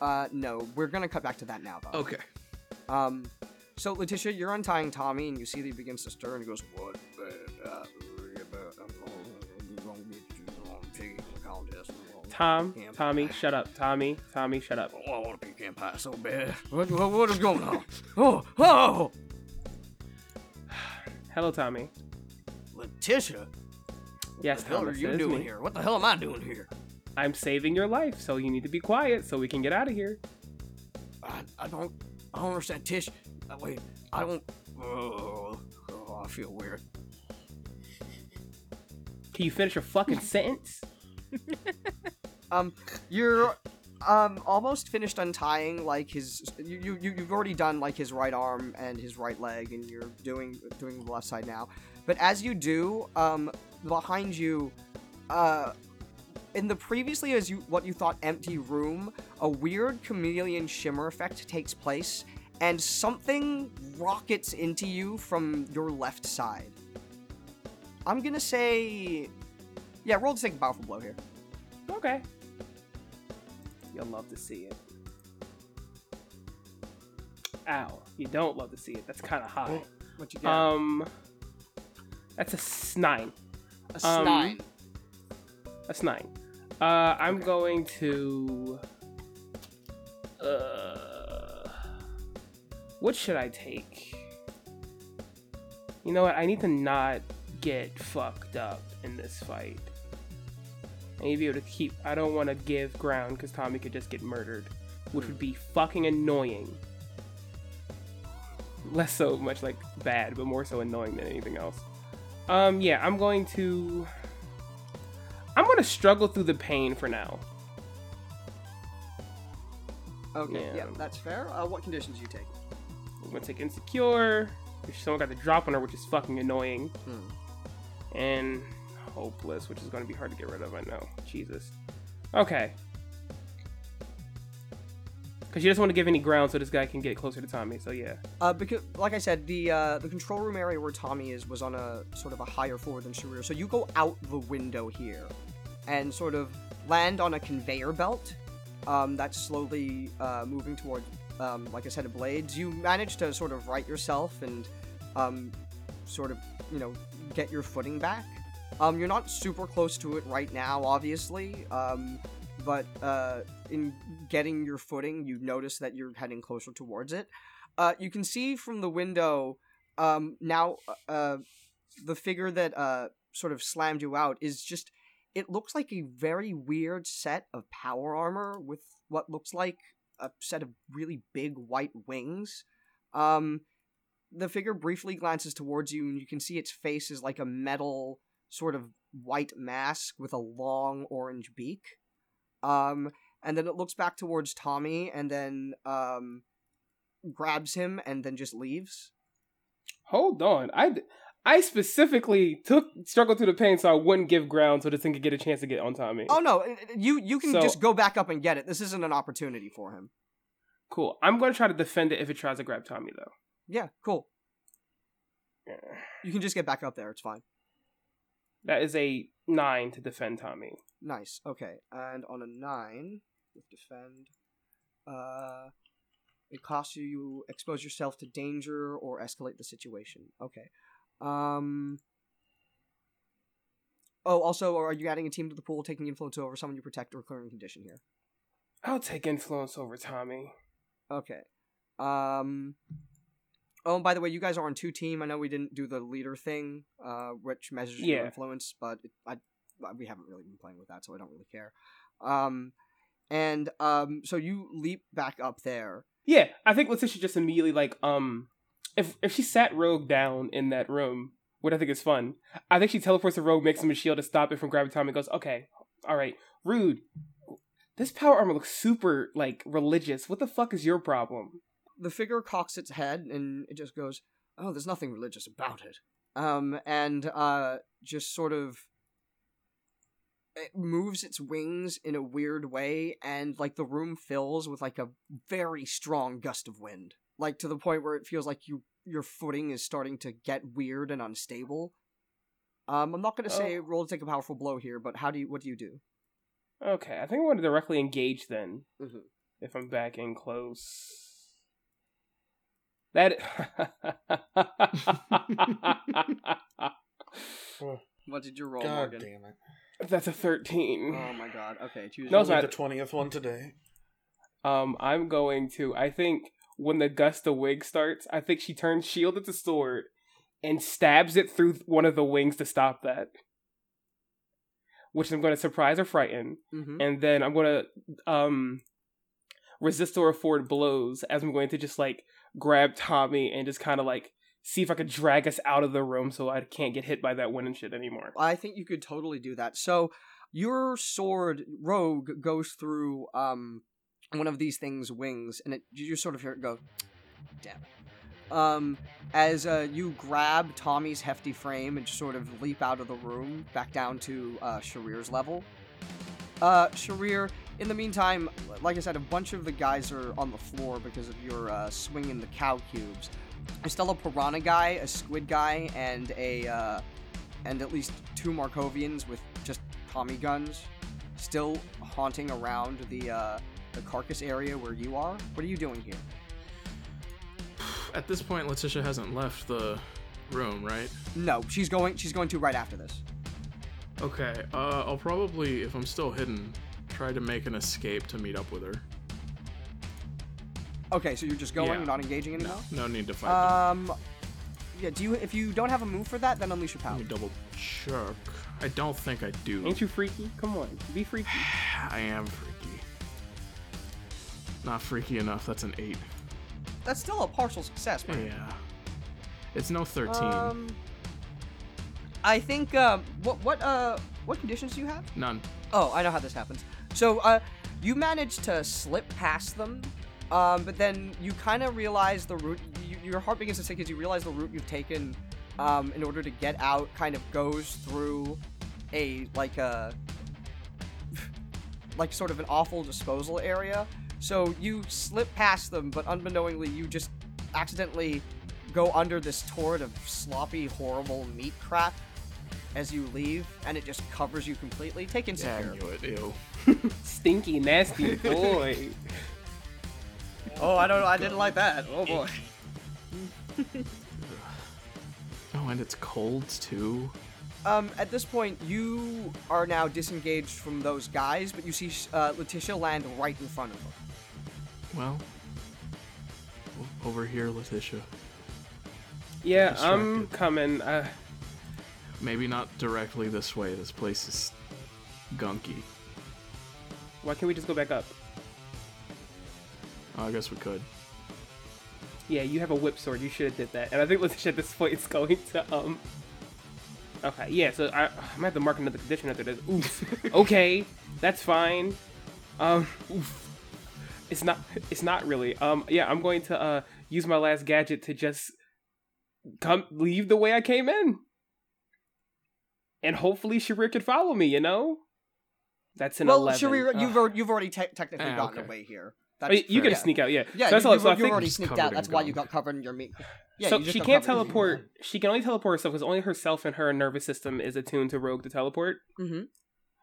uh, no, we're gonna cut back to that now, though. Okay. Um, so Letitia, you're untying Tommy, and you see that he begins to stir, and he goes, "What? Tom, Damn. Tommy, shut up. Tommy, Tommy, shut up. Oh, I want to pecan pie so bad. What, what, what is going on? Oh, oh, *sighs* Hello, Tommy. Letitia. Yes, What the hell are you doing me. here? What the hell am I doing here? I'm saving your life, so you need to be quiet so we can get out of here. I, I don't I don't understand Tish. Uh, wait, I don't. Oh, oh, I feel weird. Can you finish your fucking sentence? *laughs* Um, you're um almost finished untying like his. You you you- you've already done like his right arm and his right leg, and you're doing doing the left side now. But as you do, um, behind you, uh. In the previously as you what you thought empty room, a weird chameleon shimmer effect takes place, and something rockets into you from your left side. I'm gonna say, yeah, roll to take a powerful blow here. Okay. You'll love to see it. Ow. You don't love to see it. That's kind of high. What you get? Um, that's a s- nine. a um, nine. That's nine. Uh, I'm going to. Uh, what should I take? You know what? I need to not get fucked up in this fight. I need to be able to keep. I don't want to give ground because Tommy could just get murdered, which would be fucking annoying. Less so much like bad, but more so annoying than anything else. Um, yeah, I'm going to. I'm gonna struggle through the pain for now. Okay, yeah, Yeah. that's fair. Uh, what conditions do you take? I'm gonna take insecure. If someone got the drop on her, which is fucking annoying, Hmm. and hopeless, which is gonna be hard to get rid of. I know. Jesus. Okay. Because she doesn't want to give any ground, so this guy can get closer to Tommy. So yeah. Uh, because, like I said, the uh, the control room area where Tommy is was on a sort of a higher floor than Sharir. So you go out the window here, and sort of land on a conveyor belt um, that's slowly uh, moving toward, um, like I said, a blades. You manage to sort of right yourself and um, sort of, you know, get your footing back. Um, you're not super close to it right now, obviously. Um, but uh, in getting your footing, you notice that you're heading closer towards it. Uh, you can see from the window um, now uh, the figure that uh, sort of slammed you out is just. It looks like a very weird set of power armor with what looks like a set of really big white wings. Um, the figure briefly glances towards you, and you can see its face is like a metal sort of white mask with a long orange beak. Um, and then it looks back towards Tommy, and then um, grabs him, and then just leaves. Hold on. I I specifically took struggle through the pain so I wouldn't give ground so this thing could get a chance to get on Tommy. Oh no, uh, you you can So- just go back up and get it. This isn't an opportunity for him. Cool. I'm gonna try to defend it if it tries to grab Tommy though. Yeah, cool. Yeah. *sighs* You can just get back up there. It's fine. That is a nine to defend Tommy. Nice. Okay, and on a nine with defend, uh, it costs you you expose yourself to danger or escalate the situation. Okay. Um. Oh, also, are you adding a team to the pool, taking influence over someone you protect, or clearing condition here? I'll take influence over Tommy. Okay. Um. Oh, and by the way, you guys are on two team. I know we didn't do the leader thing, uh, which measures your influence, but it, I we haven't really been playing with that, so I don't really care. Um, and um, so you leap back up there. Yeah, I think Letitia just immediately like um if if she sat Rogue down in that room, what I think is fun, I think she teleports to Rogue, makes him a shield to stop it from grabbing Tommy and goes, Okay, alright, rude. This power armor looks super like religious. What the fuck is your problem? The figure cocks its head and it just goes, "Oh, there's nothing religious about it." Um, and uh, just sort of it moves its wings in a weird way, and like the room fills with like a very strong gust of wind, like to the point where it feels like you your footing is starting to get weird and unstable. Um, I'm not gonna say Oh. roll to take a powerful blow here, but how do you what do you do? Okay, I think I want to directly engage then. Mhm. If I'm back in close. That What did you roll, God Morgan? damn it! That's a 13. Oh my god. Okay, choose. No, it's not. the twentieth one today. Um, I'm going to. I think when the gust of wig starts, I think she turns shield into sword and stabs it through one of the wings to stop that. Which I'm going to surprise or frighten, hmm and then I'm going to um resist or afford blows as I'm going to just like grab Tommy and just kind of like see if I could drag us out of the room so I can't get hit by that wind and shit anymore. I think you could totally do that. So your sword rogue goes through um one of these things' wings, and it you sort of hear it go, damn. Um, as uh, you grab Tommy's hefty frame and just sort of leap out of the room back down to uh, Sharir's level. Uh, Sharir, in the meantime, like I said, a bunch of the guys are on the floor because of your uh, swinging the cow cubes. There's still a piranha guy, a squid guy, and a uh, and at least two Markovians with just Tommy guns, still haunting around the uh, the carcass area where you are. What are you doing here? *sighs* At this point, Letitia hasn't left the room, right? No, she's going. She's going to right after this. Okay, uh, I'll probably, if I'm still hidden, try to make an escape to meet up with her. Okay, so you're just going, Yeah. you're not engaging anymore. No need to fight them. Um, yeah. Do you? If you don't have a move for that, then unleash your Let power. me double check. I don't think I do. Ain't you freaky? Come on, be freaky. *sighs* I am freaky. Not freaky enough. That's an eight. That's still a partial success, man. Yeah. It's no thirteen. Um, I think. Um, what what uh what conditions do you have? None. Oh, I know how this happens. So, uh, you manage to slip past them, um, but then you kind of realize the route. You, your heart begins to sink as you realize the route you've taken, um, in order to get out, kind of goes through a like a like sort of an awful disposal area. So you slip past them, but unbeknowingly, you just accidentally go under this torrent of sloppy, horrible meat crap as you leave, and it just covers you completely. Take Yeah, I knew it. Ew. *laughs* Stinky, nasty boy. *laughs* Oh, I don't know. I didn't like that. Oh boy. *laughs* Oh, and it's cold too. Um, at this point, you are now disengaged from those guys, but you see uh, Letitia land right in front of them. Well, over here, Letitia. Yeah, I'm coming. Uh, Maybe not directly this way. This place is gunky. why can't we just go back up? Oh, I guess we could. Yeah, you have a whip sword. You should have did that. And I think Letitia at this point is going to um. Okay, yeah. So I, I'm gonna have to mark another condition after this. Oof. *laughs* okay, that's fine. Um, oof. It's not. It's not really. Um, yeah. I'm going to uh use my last gadget to just come leave the way I came in, and hopefully Sharir could follow me. You know. That's an well, eleven. Sharir, Ugh. you've already, you've already te- technically Ah, gotten okay. away here. That's you fair. get to sneak out, yeah. Yeah, so that's you, all. you, So I you think already sneaked out. That's why you got covered in your meat. Yeah, so you just she can't teleport. She can only teleport herself because only herself and her nervous system is attuned to Rogue to teleport. Mhm.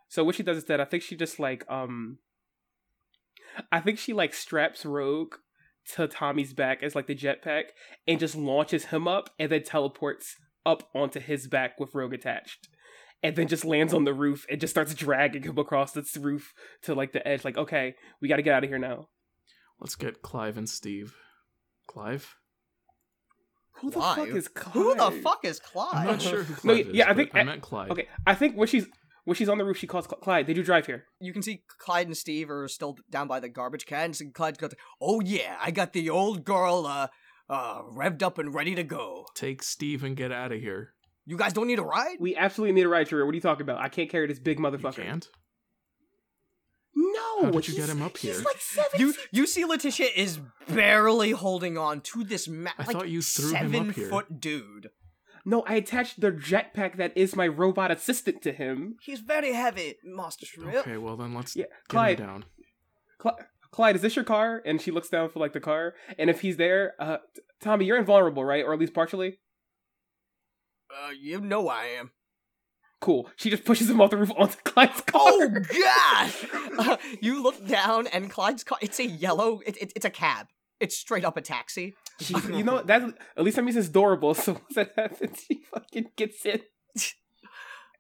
So what she does is that I think she just like um, I think she like straps Rogue to Tommy's back as like the jetpack and just launches him up and then teleports up onto his back with Rogue attached. And then just lands on the roof and just starts dragging him across this roof to like the edge. Like, okay, we got to get out of here now. Let's get Clive and Steve. Clive? Who the Clive? fuck is Clive? Who the fuck is Clive? I'm not sure who No, is. yeah, I think- I meant Clive. Okay, I think when she's when she's on the roof, she calls Cl- Clyde. Did you drive here? You can see Clyde and Steve are still down by the garbage cans, and Clyde's got, oh yeah, I got the old girl, uh, uh, revved up and ready to go. Take Steve and get out of here. You guys don't need a ride? We absolutely need a ride, Sharir. What are you talking about? I can't carry this big You motherfucker. can't? No, How did you get him up he's here? like seven. You feet- you see Letitia is barely holding on to this ma- I like thought you threw him up seven here. foot dude. No, I attached the jetpack that is my robot assistant to him. He's very heavy, Master Shrill. Okay, well then let's Yeah, get Clyde. him down. Cl- Clyde, is this your car? And she looks down for like the car, and if he's there, uh, Tommy, you're invulnerable, right? Or at least partially. Uh, you know I am. Cool. She just pushes him off the roof onto Clyde's car. Oh *laughs* gosh! Uh, you look down, and Clyde's car. It's a yellow. It, it, it's a cab. It's straight up a taxi. Jeez, you know that at least that means it's durable. So once *laughs* that happens, she fucking gets in. *laughs*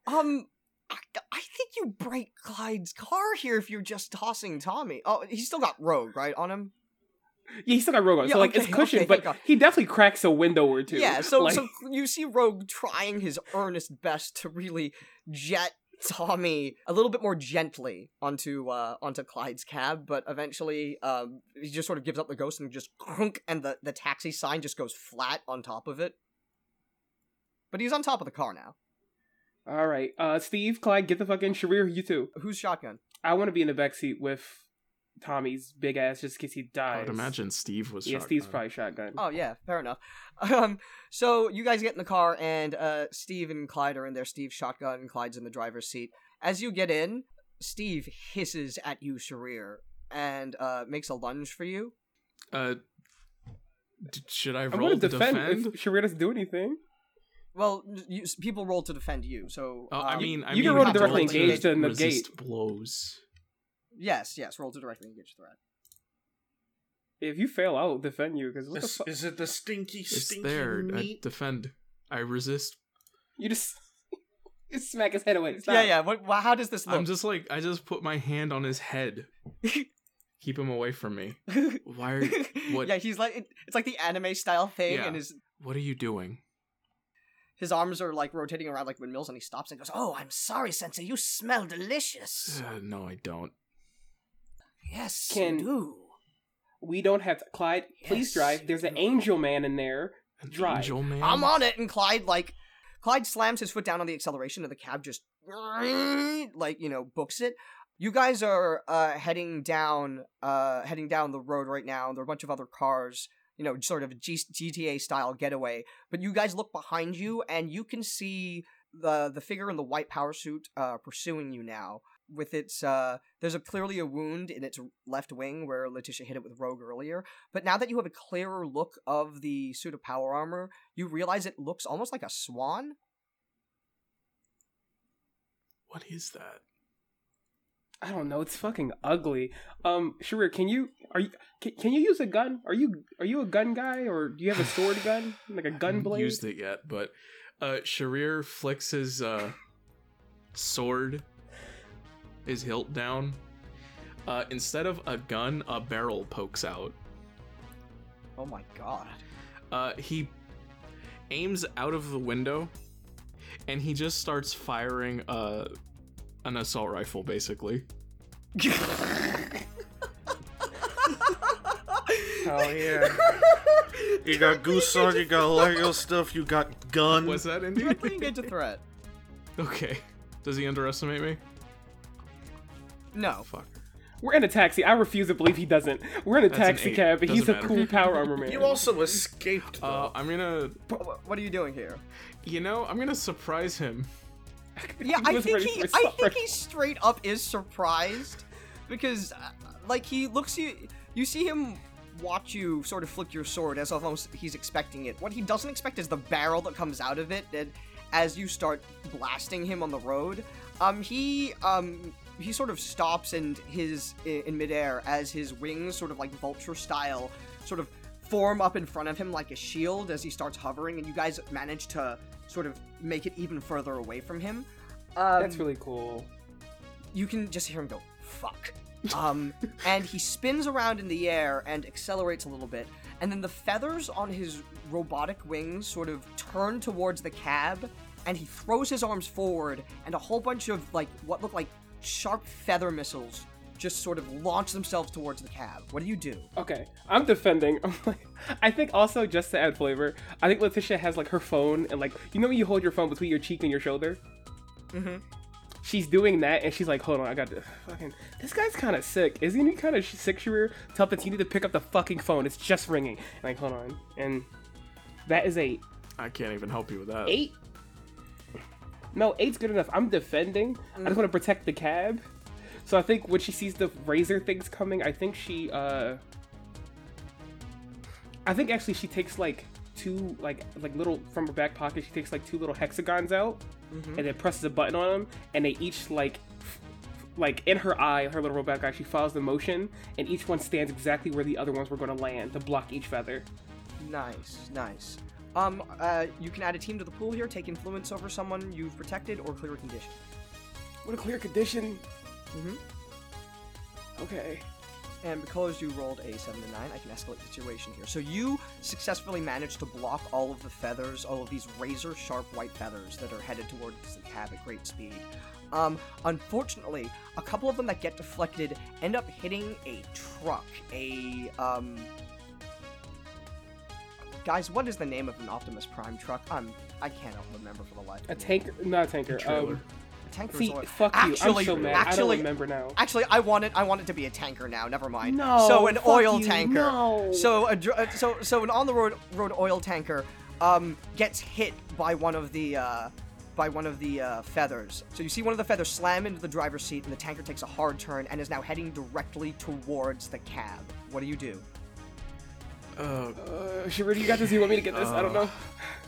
Um, I, I think you break Clyde's car here if you're just tossing Tommy. Oh, he's still got Rogue right on him. Yeah, he's still got Rogue on, Yeah, so like it's okay, cushioned, okay, but he definitely cracks a window or two. Yeah, so Like- so you see Rogue trying his earnest best to really jet Tommy a little bit more gently onto uh onto Clyde's cab, but eventually um he just sort of gives up the ghost and just crunk and the the taxi sign just goes flat on top of it. But he's on top of the car now. All right, uh, Steve, Clyde, get the fucking Sharir, you too. Who's shotgun? I want to be in the back seat with Tommy's big ass just in case he died. I dies. would imagine Steve was Yeah, shotgun. Steve's probably shotgun. Oh yeah, fair enough. *laughs* Um, so you guys get in the car, and uh, Steve and Clyde are in there. Steve's shotgun, and Clyde's in the driver's seat. As you get in, Steve hisses at you, Sharir, and uh, makes a lunge for you. Uh, d- should I I'm roll going to to defend, defend? if Sharir doesn't do anything. Well, you, people roll to defend you, so Oh, I um, mean, I you can mean, roll to roll directly engage in the resist blows. Yes, yes, roll to directly engage the threat. If you fail, I'll defend you because what the This, is it the stinky, It's stinky there. I meat? defend. I resist. You just *laughs* Smack his head away. Stop. Yeah, yeah. What, how does this look? I'm just like I just put my hand on his head. *laughs* Keep him away from me. *laughs* Why are you, what Yeah, he's like it- it's like the anime style thing, Yeah. and his what are you doing? his arms are like rotating around like windmills, and he stops and goes, "Oh, I'm sorry, Sensei. You smell delicious. Uh, no, I don't. Yes, Can- you do." We don't have Clyde. Please drive. There's an you- angel man in there. An Drive. angel man. I'm on it, and Clyde like Clyde slams his foot down on the acceleration, and the cab just like you know books it. You guys are uh, heading down, uh, heading down the road right now. There are a bunch of other cars, you know, sort of a G- GTA style getaway. But you guys look behind you, and you can see the the figure in the white power suit uh, pursuing you now. With its, uh, there's a clearly a wound in its left wing where Letitia hit it with Rogue earlier. But now that you have a clearer look of the suit of power armor, you realize it looks almost like a swan. What is that? I don't know. It's fucking ugly. Um, Sharir, can you are you can, can you use a gun? Are you are you a gun guy or do you have a sword gun *laughs* like a gun haven't blade? used it yet, but uh Sharir flicks his uh sword his hilt down. Uh instead of a gun, a barrel pokes out. Oh my god. Uh he aims out of the window and he just starts firing uh an assault rifle basically. *laughs* Hell yeah. You got goose on, you got Lego stuff, you got gun. Was that in Directly engage a threat. *laughs* Okay. Does he underestimate me? No. Fuck. We're in a taxi. I refuse to believe he doesn't. We're in a That's an taxi eight. cab, but he's a Doesn't matter. cool power armor *laughs* man. You also escaped though. Uh I'm gonna Wh- What are you doing here? you know, I'm gonna surprise him. *laughs* Yeah, I was think ready he, for I assault think he straight up is surprised because, uh, like, he looks you. You see him watch you sort of flick your sword as almost he's expecting it. What he doesn't expect is the barrel that comes out of it. And as you start blasting him on the road, um, he um he sort of stops and his in midair as his wings sort of like vulture style sort of form up in front of him like a shield as he starts hovering, and you guys manage to sort of make it even further away from him. Um, That's really cool. you can just hear him go fuck um *laughs* and he spins around in the air and accelerates a little bit and then the feathers on his robotic wings sort of turn towards the cab and he throws his arms forward and a whole bunch of like what look like sharp feather missiles just sort of launch themselves towards the cab what do you do Okay, I'm defending. I'm *laughs* like, I think also just to add flavor, I think Letitia has like her phone and like you know when you hold your phone between your cheek and your shoulder. Mm-hmm. She's doing that and she's like, hold on, I got this. fucking. This guy's kind of sick. Isn't he kind of sick, Sharir? Tell that you need to pick up the fucking phone. It's just ringing. Like, hold on, and that is a I can't even help you with that. eight. No, eight's good enough. I'm defending. I just want to protect the cab. So I think when she sees the razor things coming, I think she uh I think actually she takes like two like like little from her back pocket, she takes like two little hexagons out and then presses a button on them and they each like f- like in her eye, her little robot guy, she follows the motion, and each one stands exactly where the other ones were going to land to block each feather. nice nice um uh you can add a team to the pool here take influence over someone you've protected or clear a condition What a clear condition. Mm-hmm. Okay. And because you rolled a 7 to 9, I can escalate the situation here. So you successfully managed to block all of the feathers, all of these razor sharp white feathers that are headed towards the cab at great speed. Um, unfortunately, a couple of them that get deflected end up hitting a truck. A, um. Guys, what is the name of an Optimus Prime truck? Um, I can't remember for the life of A me. tanker, not a tanker. trailer. Um, A tanker see, is what- fuck you. Actually, I'm so mad. I don't remember now. Actually, I want it. I want it to be a tanker now. Never mind. No, So an fuck oil you, tanker. no. So a dr- uh, so so an on the road road oil tanker um gets hit by one of the uh by one of the uh, feathers. So you see one of the feathers slam into the driver's seat, and the tanker takes a hard turn and is now heading directly towards the cab. What do you do? Uh, *laughs* Uh, Shirley, you got this. You want me to get this? I don't know.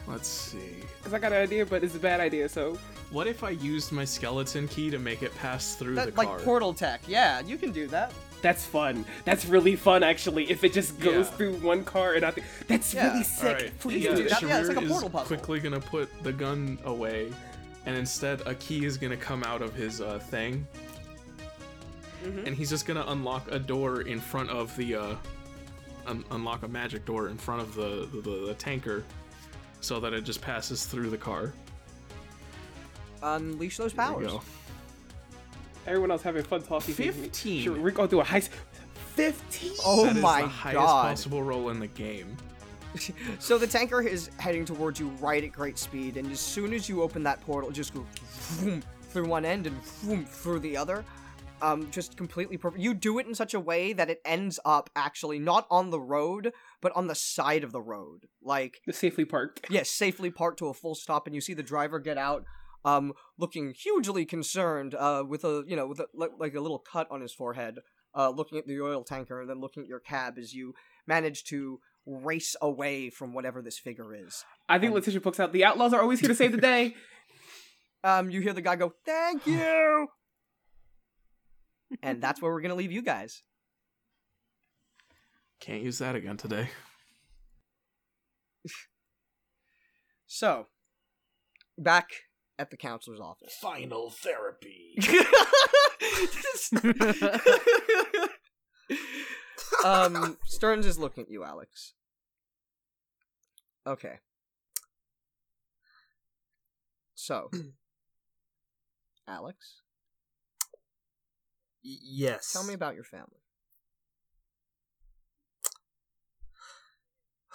let's see. Because I got an idea, but it's a bad idea, so. What if I used my skeleton key to make it pass through That, the like car? portal tech. Yeah, you can do that. That's fun. That's really fun, actually. If it just goes Yeah. through one car and I think that's Yeah. really sick. Alright, Please can do do that. that. Yeah, it's like a portal is puzzle. quickly gonna put the gun away and instead a key is gonna come out of his uh, thing, Mhm. and he's just gonna unlock a door in front of the uh, un- unlock a magic door in front of the the, the the tanker, so that it just passes through the car. Unleash those There powers. you go. Everyone else having fun talking. to me. 15. Sure, we're going through a high. Fifteen. Oh That is my the highest god. possible roll in the game. *laughs* So the tanker is heading towards you right at great speed, and as soon as you open that portal, it just go vroom through one end and vroom through the other. Um, just completely perfect. You do it in such a way that it ends up actually not on the road, but on the side of the road. Like, Safely parked. yes, safely parked to a full stop, and you see the driver get out, um, looking hugely concerned, uh, with a you know with a, like, a little cut on his forehead, uh, looking at the oil tanker, and then looking at your cab as you manage to race away from whatever this figure is. I think Letitia pokes out. The outlaws are always here to save the day. *laughs* Um, you hear the guy go, "Thank you," and that's where we're gonna leave you guys. Can't use that again today. *laughs* So, back at the counselor's office. Final therapy. *laughs* um, Stearns is looking at you, Alex. Okay. So, *clears throat* Alex, Y- yes. tell me about your family.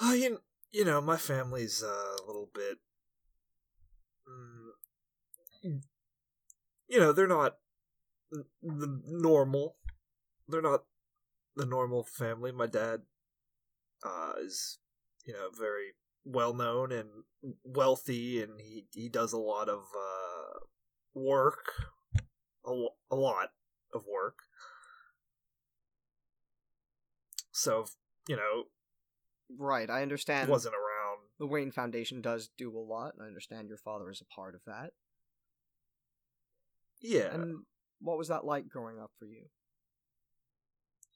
Oh, you, you know, my family's uh, a little bit. Mm, you know, they're not the normal. They're not the normal family. My dad uh, is, you know, very well known and wealthy, and he, he does a lot of uh, work. A, a lot of work. So, you know, Right, I understand. wasn't around. the Wayne Foundation does do a lot, and I understand your father is a part of that. Yeah, And what was that like growing up for you?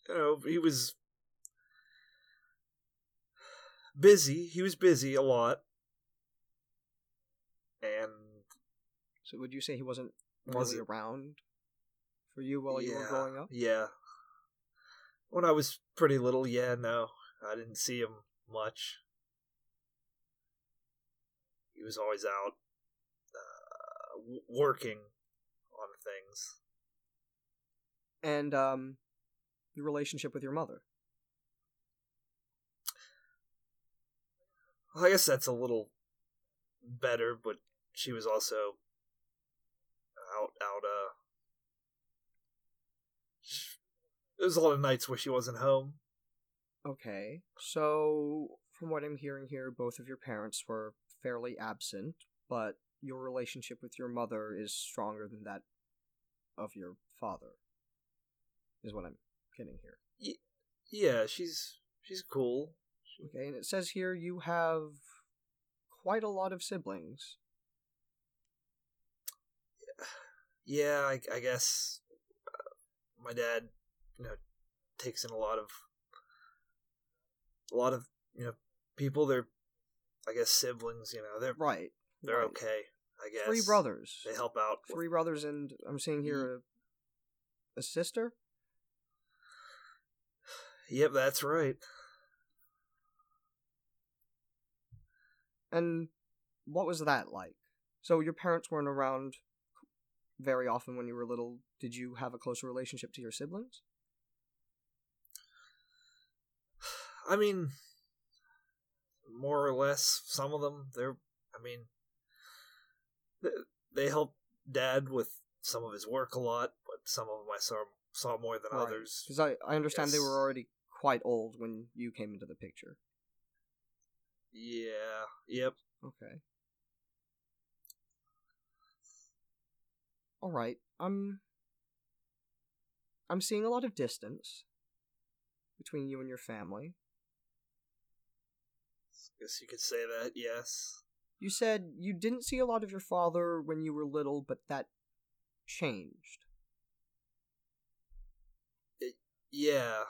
you know, he was busy. He was busy a lot, and So, would you say he wasn't Was really it- around for you while you were growing up? Yeah, when I was pretty little, yeah, no, I didn't see him much. He was always out uh, w- working on things. And um, your relationship with your mother. I guess that's a little better, but she was also out out uh sh- there was a lot of nights where she wasn't home. Okay, so from what I'm hearing here, both of your parents were fairly absent, but your relationship with your mother is stronger than that of your father. Is what I'm getting here. Yeah, she's she's cool. Okay, and it says here you have quite a lot of siblings. Yeah, I, I guess uh, my dad, you know, takes in a lot of a lot of you know people. They're I guess siblings. You know, they're Right. they're right. okay. I guess Three brothers. They help out. Three brothers, and I'm seeing here mm-hmm. a, a sister. Yep, that's right. And what was that like? So your parents weren't around very often when you were little. Did you have a closer relationship to your siblings? I mean, more or less, some of them, they're, I mean, they, they help dad with some of his work a lot, but some of them I saw, saw more than others. Because I, I understand they were already quite old when you came into the picture. Yeah, yep. Okay. All right. I'm I'm seeing a lot of distance between you and your family. Guess you could say that, yes. You said you didn't see a lot of your father when you were little, but that changed. Yeah,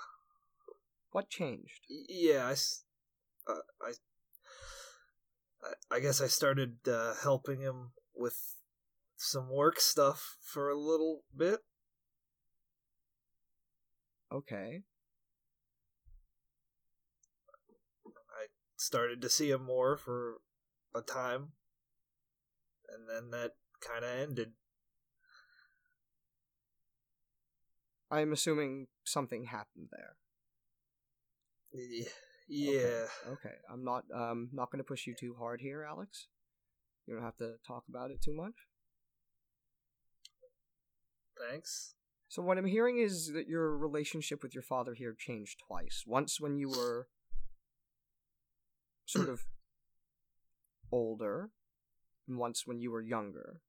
What changed? yeah, I, uh, I, I- I guess I started uh, helping him with some work stuff for a little bit. Okay. I started to see him more for a time, and then that kind of ended. I'm assuming something happened there. Y- Okay, Yeah. Okay. I'm not um not going to push you too hard here, Alex. You don't have to talk about it too much. Thanks. So what I'm hearing is that your relationship with your father here changed twice. Once when you were sort *clears throat* of older, and once when you were younger.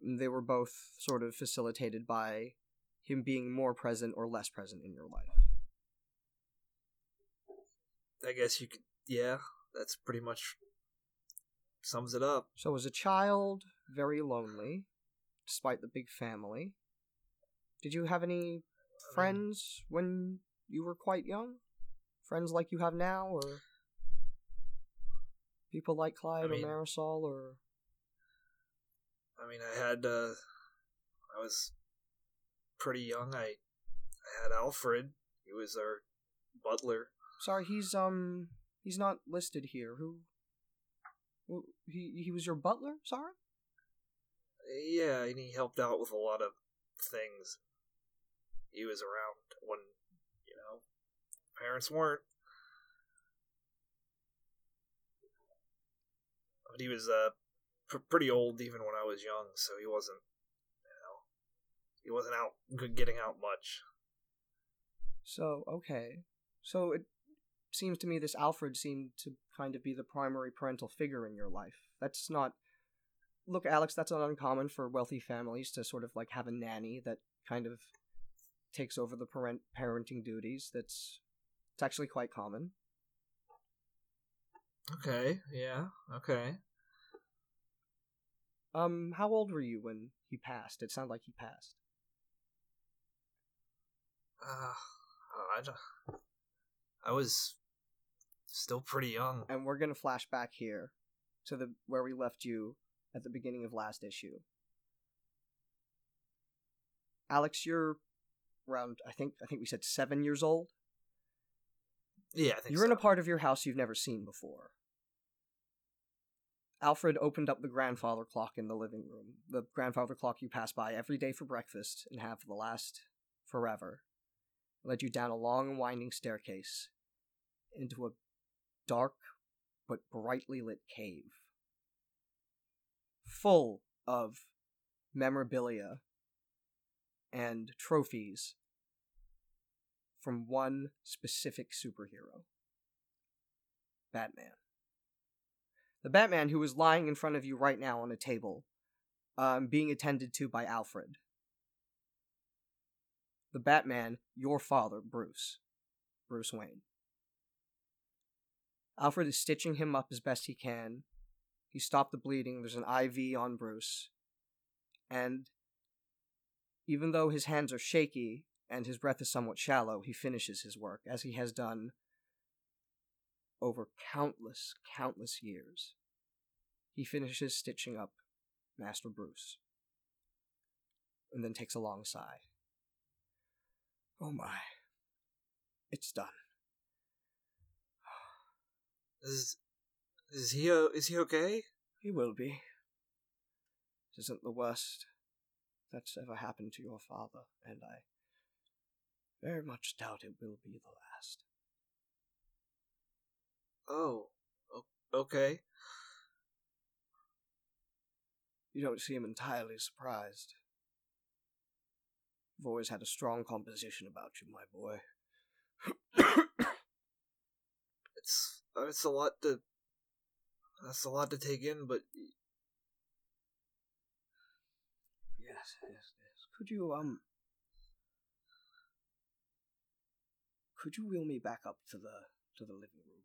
And They were both sort of facilitated by him being more present or less present in your life. I guess you could. Yeah, that's pretty much sums it up. So as a child, very lonely, despite the big family. Did you have any um, friends when you were quite young? Friends like you have now, or people like Clyde I mean- or Marisol, or I mean, I had. uh I was pretty young. I, I had Alfred. He was our butler. sorry, he's um he's not listed here. Who? who he he was your butler. Sorry. Yeah, and he helped out with a lot of things. He was around when, parents weren't. But he was uh pr- pretty old even when I was young, so he wasn't, you know, he wasn't out getting out much. So, okay. So it seems to me this Alfred seemed to kind of be the primary parental figure in your life. That's not. Look, Alex, that's not uncommon for wealthy families to sort of like have a nanny that kind of takes over the parent parenting duties. That's it's actually quite common. Okay, yeah, okay. Um, how old were you when he passed? It sounded like he passed. Uh, I, don't- I was still pretty young. And we're gonna flash back here to the where we left you at the beginning of last issue. Alex, you're around I think I think we said seven years old. Yeah, I think You're in a part of your house you've never seen before. Alfred opened up the grandfather clock in the living room, the grandfather clock you pass by every day for breakfast and have for the last forever. Led you down a long and winding staircase into a dark but brightly lit cave, full of memorabilia and trophies from one specific superhero Batman. The Batman who is lying in front of you right now on a table, um, being attended to by Alfred. The Batman, your father, Bruce. Bruce Wayne. Alfred is stitching him up as best he can. He stopped the bleeding. There's an IV on Bruce. And even though his hands are shaky and his breath is somewhat shallow, he finishes his work, as he has done over countless, countless years. He finishes stitching up Master Bruce. And then takes a long sigh. Oh my. It's done. *sighs* Is is he uh, is he okay? He will be. This isn't the worst that's ever happened to your father, and I very much doubt it will be the last. Oh, okay. You don't seem entirely surprised. I've always had a strong composition about you, my boy. *coughs* It's it's a lot to that's a lot to take in, but Yes, yes, yes. Could you, um. Could you wheel me back up to the to the living room,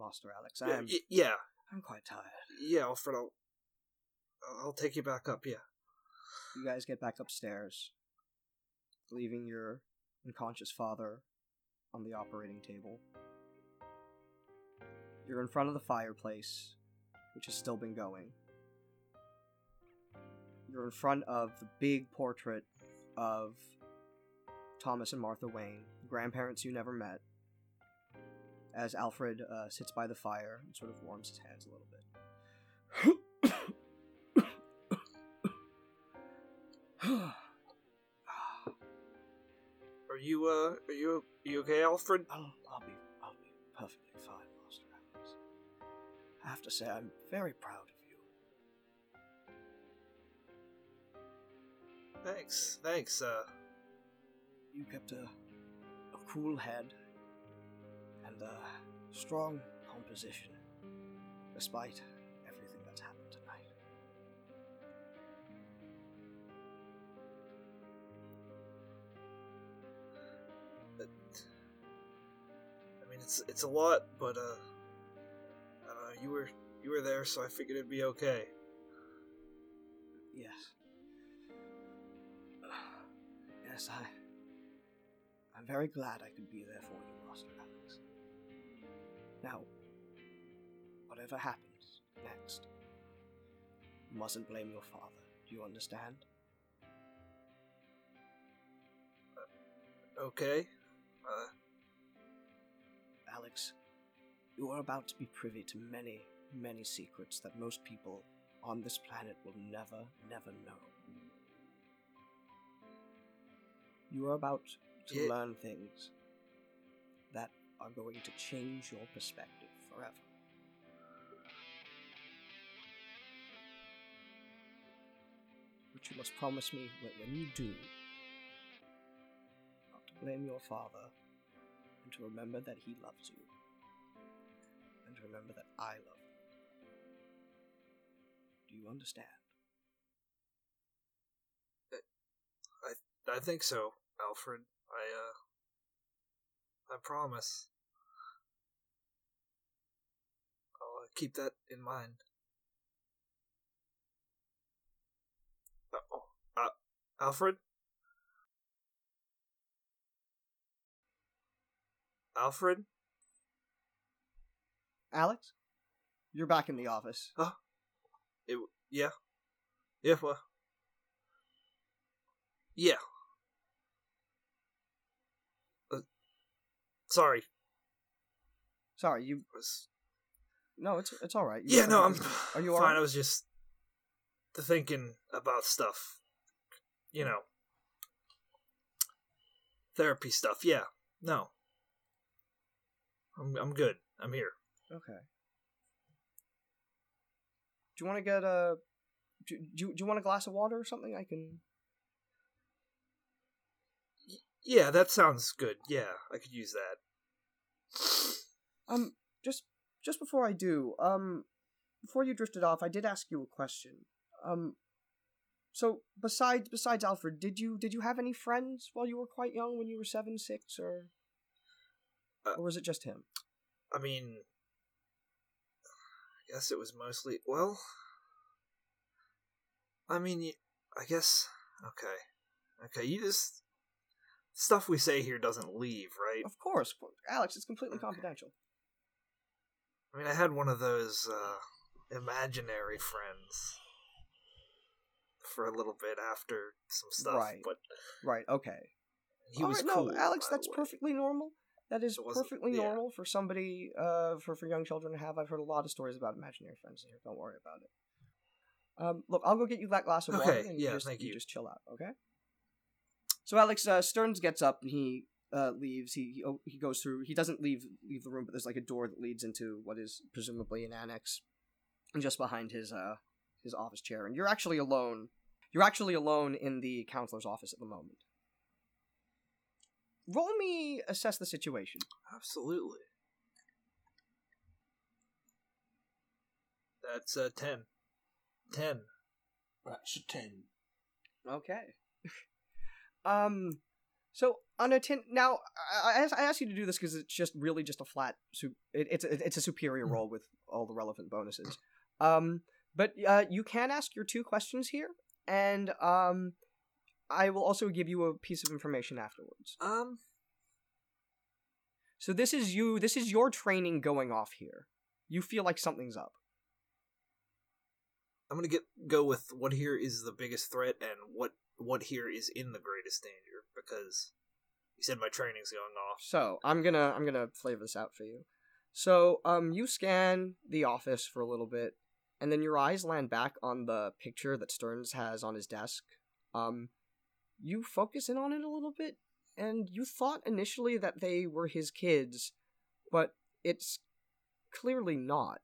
Master Alex? I am. y- yeah, I'm quite tired. yeah, Alfred, I'll I'll take you back up. Yeah. You guys get back upstairs, leaving your unconscious father on the operating table. You're in front of the fireplace. which has still been going. You're in front of the big portrait of Thomas and Martha Wayne, grandparents you never met, as Alfred uh, sits by the fire and sort of warms his hands a little bit. Are you uh are you are you okay, Alfred? I'll, I'll be I'll be perfectly fine, Master Alex. I have to say I'm very proud of you. Thanks. Thanks. Uh You kept a, a cool head and a strong composition, despite everything that's happened tonight. but I mean it's it's a lot, but uh I you were you were there so I figured it'd be okay. Yes. *sighs* Yes, I. I'm very glad I could be there for you, Master Alex. Now, whatever happens next, you mustn't blame your father. Do you understand? Okay. Uh Alex, you are about to be privy to many, many secrets that most people on this planet will never, never know. You are about to Yeah. learn things that are going to change your perspective forever. But you must promise me that when you do, not to blame your father, and to remember that he loves you, and to remember that I love you. Do you understand? I, I think so, Alfred. I uh I promise. I'll uh, keep that in mind. Uh, oh, uh, Alfred? Alfred? Alex? You're back in the office. It, yeah? Yeah, well. Yeah. Sorry. Sorry, you. Was, No, it's it's all right. You- yeah, no, I'm *sighs* Are you fine. alright? I was just thinking about stuff. You know. Therapy stuff. Yeah. No. I'm I'm good. I'm here. Okay. Do you want to get a? Do, do, do you want a glass of water or something? I can. Yeah, that sounds good. Yeah, I could use that. *sighs* Um, just just before I do, um, before you drifted off, I did ask you a question. Um, so besides besides Alfred, did you did you have any friends while you were quite young, when you were seven, six, or Uh, or was it just him? I mean, I guess it was mostly. Well, I mean, I guess. Okay. Okay, you just. Stuff we say here doesn't leave, right? Of course, Alex. It's completely Okay. confidential. I mean, I had one of those uh, imaginary friends for a little bit after some stuff, Right. but Right. Okay. he was Alright, cool. No, Alex, that's perfectly normal. That is perfectly yeah. normal for somebody, uh, for, for young children to have. I've heard a lot of stories about imaginary friends here. Don't worry about it. Um, look, I'll go get you that glass of water, and yeah, you just, you. just chill out, okay? So Alex uh, Stearns gets up and he uh, leaves. He he, oh, he goes through. He doesn't leave leave the room, but there's like a door that leads into what is presumably an annex, just behind his uh his office chair. And you're actually alone. You're actually alone in the counselor's office at the moment. Roll me assess the situation. Absolutely. That's uh, 10. 10. That's a 10. Okay. *laughs* um, so on a ten now, I, I, ask- you to do this because it's just really just a flat. Su- it, it's a, it's a superior roll with all the relevant bonuses. Um, but uh, you can ask your two questions here, and um, I will also give you a piece of information afterwards. Um, So this is you. This is your training going off here. You feel like something's up. I'm gonna get go with what here is the biggest threat and what what here is in the greatest danger because you said my training's going off. So I'm gonna I'm gonna flavor this out for you. So um you scan the office for a little bit, and then your eyes land back on the picture that Stearns has on his desk. Um you focus in on it a little bit, and you thought initially that they were his kids, but it's clearly not.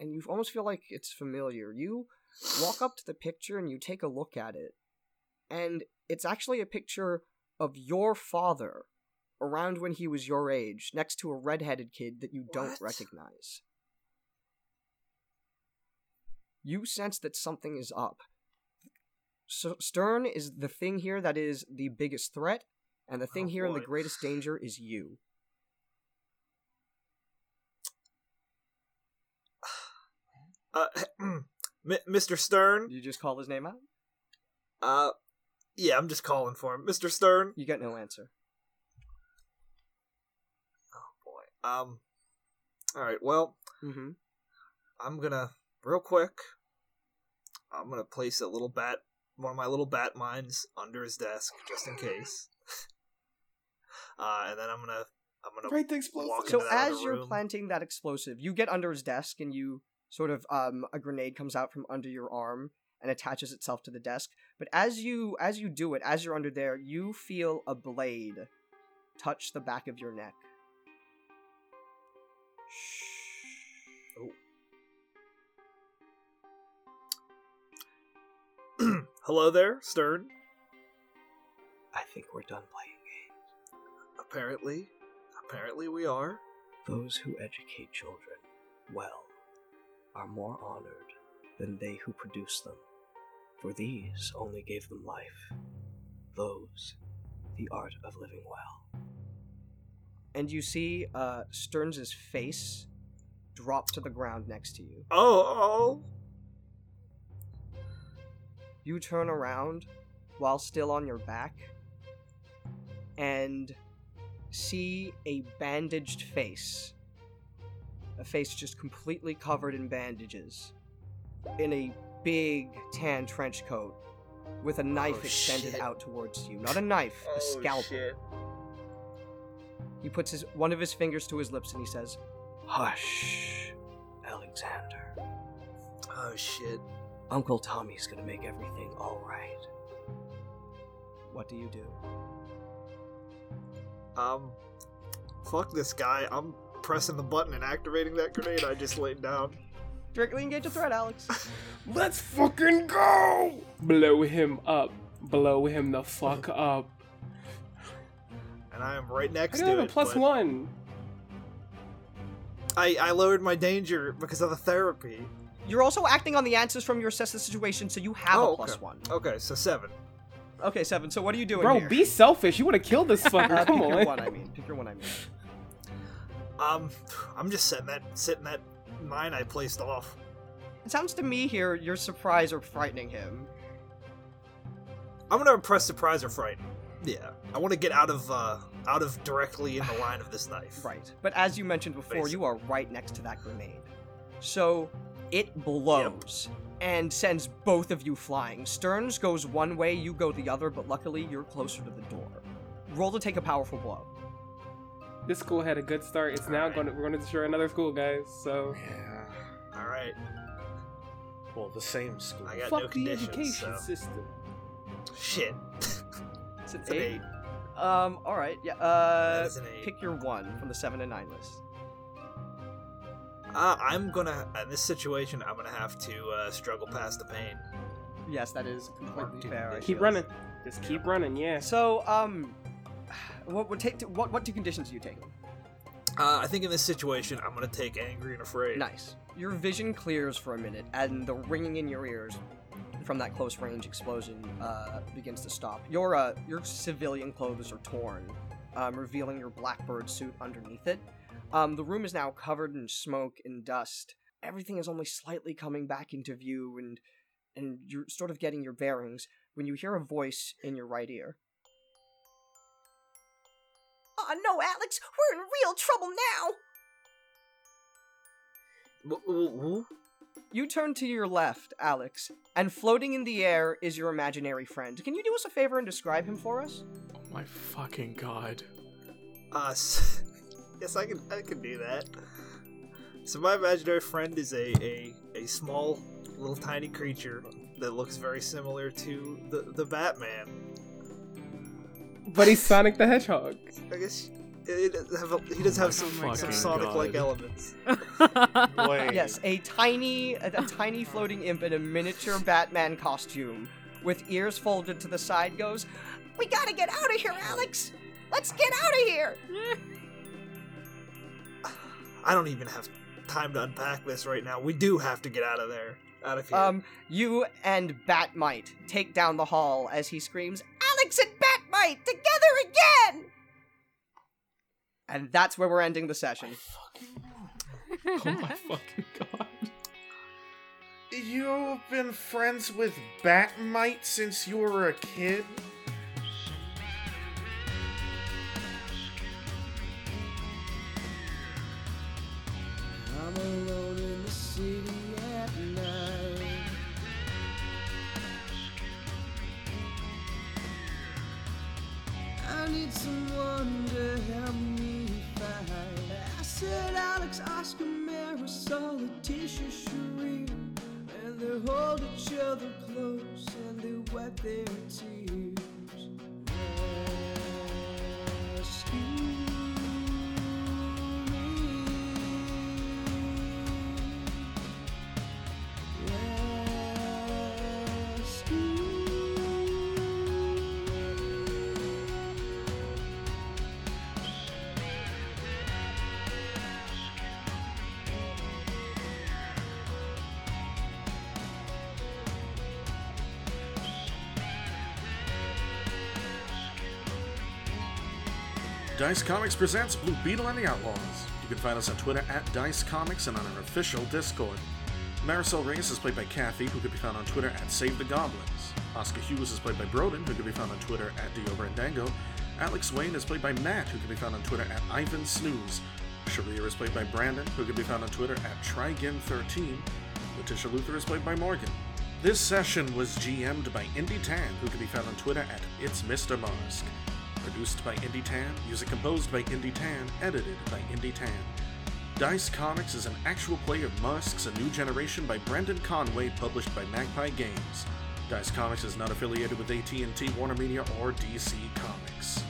And you almost feel like it's familiar. You walk up to the picture and you take a look at it. And it's actually a picture of your father around when he was your age, next to a redheaded kid that you don't recognize. You sense that something is up. So Stern is the thing here that is the biggest threat, and the thing Oh, here in the greatest danger is you. *sighs* Uh, *clears throat* Mr. Stern. You just call his name out? Uh, yeah, I'm just calling for him, Mr. Stern. You got no answer. Oh boy. Um. All right. Well, Mm-hmm. I'm gonna real quick. I'm gonna place a little bat, one of my little bat mines under his desk just in case. *laughs* uh, and then I'm gonna, I'm gonna Right, the explosive. walk So that as other you're room. planting that explosive, you get under his desk and you sort of um a grenade comes out from under your arm and attaches itself to the desk. But as you as you do it, as you're under there, you feel a blade touch the back of your neck. Oh. *clears throat* Hello there, Stern. I think we're done playing games. Apparently, apparently we are. Those who educate children well are more honored than they who produce them, for these only gave them life. Those, the art of living well. And you see uh Stearns' face drop to the ground next to you. Oh, You turn around while still on your back and see a bandaged face. A face just completely covered in bandages. In a big tan trench coat with a knife Oh, extended shit. out towards you. Not a knife, a oh scalpel. shit. He puts his one of his fingers to his lips and he says, Hush, Alexander. Oh shit. Uncle Tommy's gonna make everything alright. What do you do? Um, fuck this guy. I'm pressing the button and activating that grenade I just laid down. Directly engage a threat, Alex. *laughs* Let's fucking go! Blow him up. Blow him the fuck up. And I am right I next do to have a it. plus but one. I, I lowered my danger because of the therapy. You're also acting on the answers from your assess the situation, so you have Oh, a plus okay. one. Okay, so seven. Okay, seven. So what are you doing Bro, here? be selfish. You would have killed this *laughs* fucker. Uh, Come pick your one. I mean, pick your one. I mean. Um, I'm just sitting that sitting that mine I placed off. It sounds to me here your surprise or frightening him. I'm gonna impress, surprise, or frighten. Yeah, I want to get out of uh out of directly in the *sighs* line of this knife. Right. But as you mentioned before, Basic. you are right next to that grenade. So it blows and sends both of you flying. Stearns goes one way, you go the other, but luckily you're closer to the door. Roll to take a powerful blow. This school had a good start. It's now Alright. going to we're going to destroy another school, guys. So Yeah. All right, Well, the same school. I got fuck no the education so. system. Shit. It's an It's an eight. eight. Um, alright, yeah, uh That is an eight. pick your one from the seven and nine list. Uh, I'm gonna in this situation. I'm gonna have to uh, struggle past the pain. Yes, that is completely fair. Keep running. Just keep running. Yeah. So, um, what would take? what what two conditions do you take? Uh, I think in this situation, I'm gonna take angry and afraid. Nice. Your vision clears for a minute, and the ringing in your ears from that close range explosion uh, begins to stop. Your uh, your civilian clothes are torn, um, revealing your blackbird suit underneath it. Um, the room is now covered in smoke and dust. Everything is only slightly coming back into view, and and you're sort of getting your bearings when you hear a voice in your right ear. Oh no, Alex, we're in real trouble now. You turn to your left, Alex, and floating in the air is your imaginary friend. Can you do us a favor and describe him for us? Oh my fucking god. Uh, us. *laughs* yes, I can. I can do that. So my imaginary friend is a a, a small, little tiny creature that looks very similar to the the Batman. But he's Sonic the Hedgehog. I guess it, it have a, he does have some, my some Sonic-like God. elements. Wait. Yes, a tiny, a, a tiny floating imp in a miniature Batman costume, with ears folded to the side, goes, We gotta get out of here, Alex! Let's get out of here! *sighs* I don't even have time to unpack this right now. We do have to get out of there. Out of here. Um, you and Batmite take down the hall as he screams, Alex and Batmite together again! and that's where we're ending the session. Oh my *laughs* fucking god. You've been friends with Batmite since you were a kid? I'm alone I need someone to help me fight. I said Alex, Oscar, Marisol, Letitia, Sharir. And they hold each other close and they wipe their tears. Dice Comics presents Blue Beetle and the Outlaws. You can find us on Twitter at Dice Comics and on our official Discord. Marisol Reyes is played by Kathy, who can be found on Twitter at Save the Goblins. Oscar Hughes is played by Broden, who can be found on Twitter at Dio Brandango. Alex Wayne is played by Matt, who can be found on Twitter at Ivan Snooze. Sharir is played by Brandon, who can be found on Twitter at Trigin13. Letitia Luther is played by Morgan. This session was GM'd by Indi Tan, who can be found on Twitter at It's Mr. Marsk. Produced by Indi Tan, music composed by Indi Tan, edited by Indi Tan. Dice Comics is an actual play of Masks A New Generation by Brendan Conway, published by Magpie Games. Dice Comics is not affiliated with AT&T, Warner Media, or DC Comics.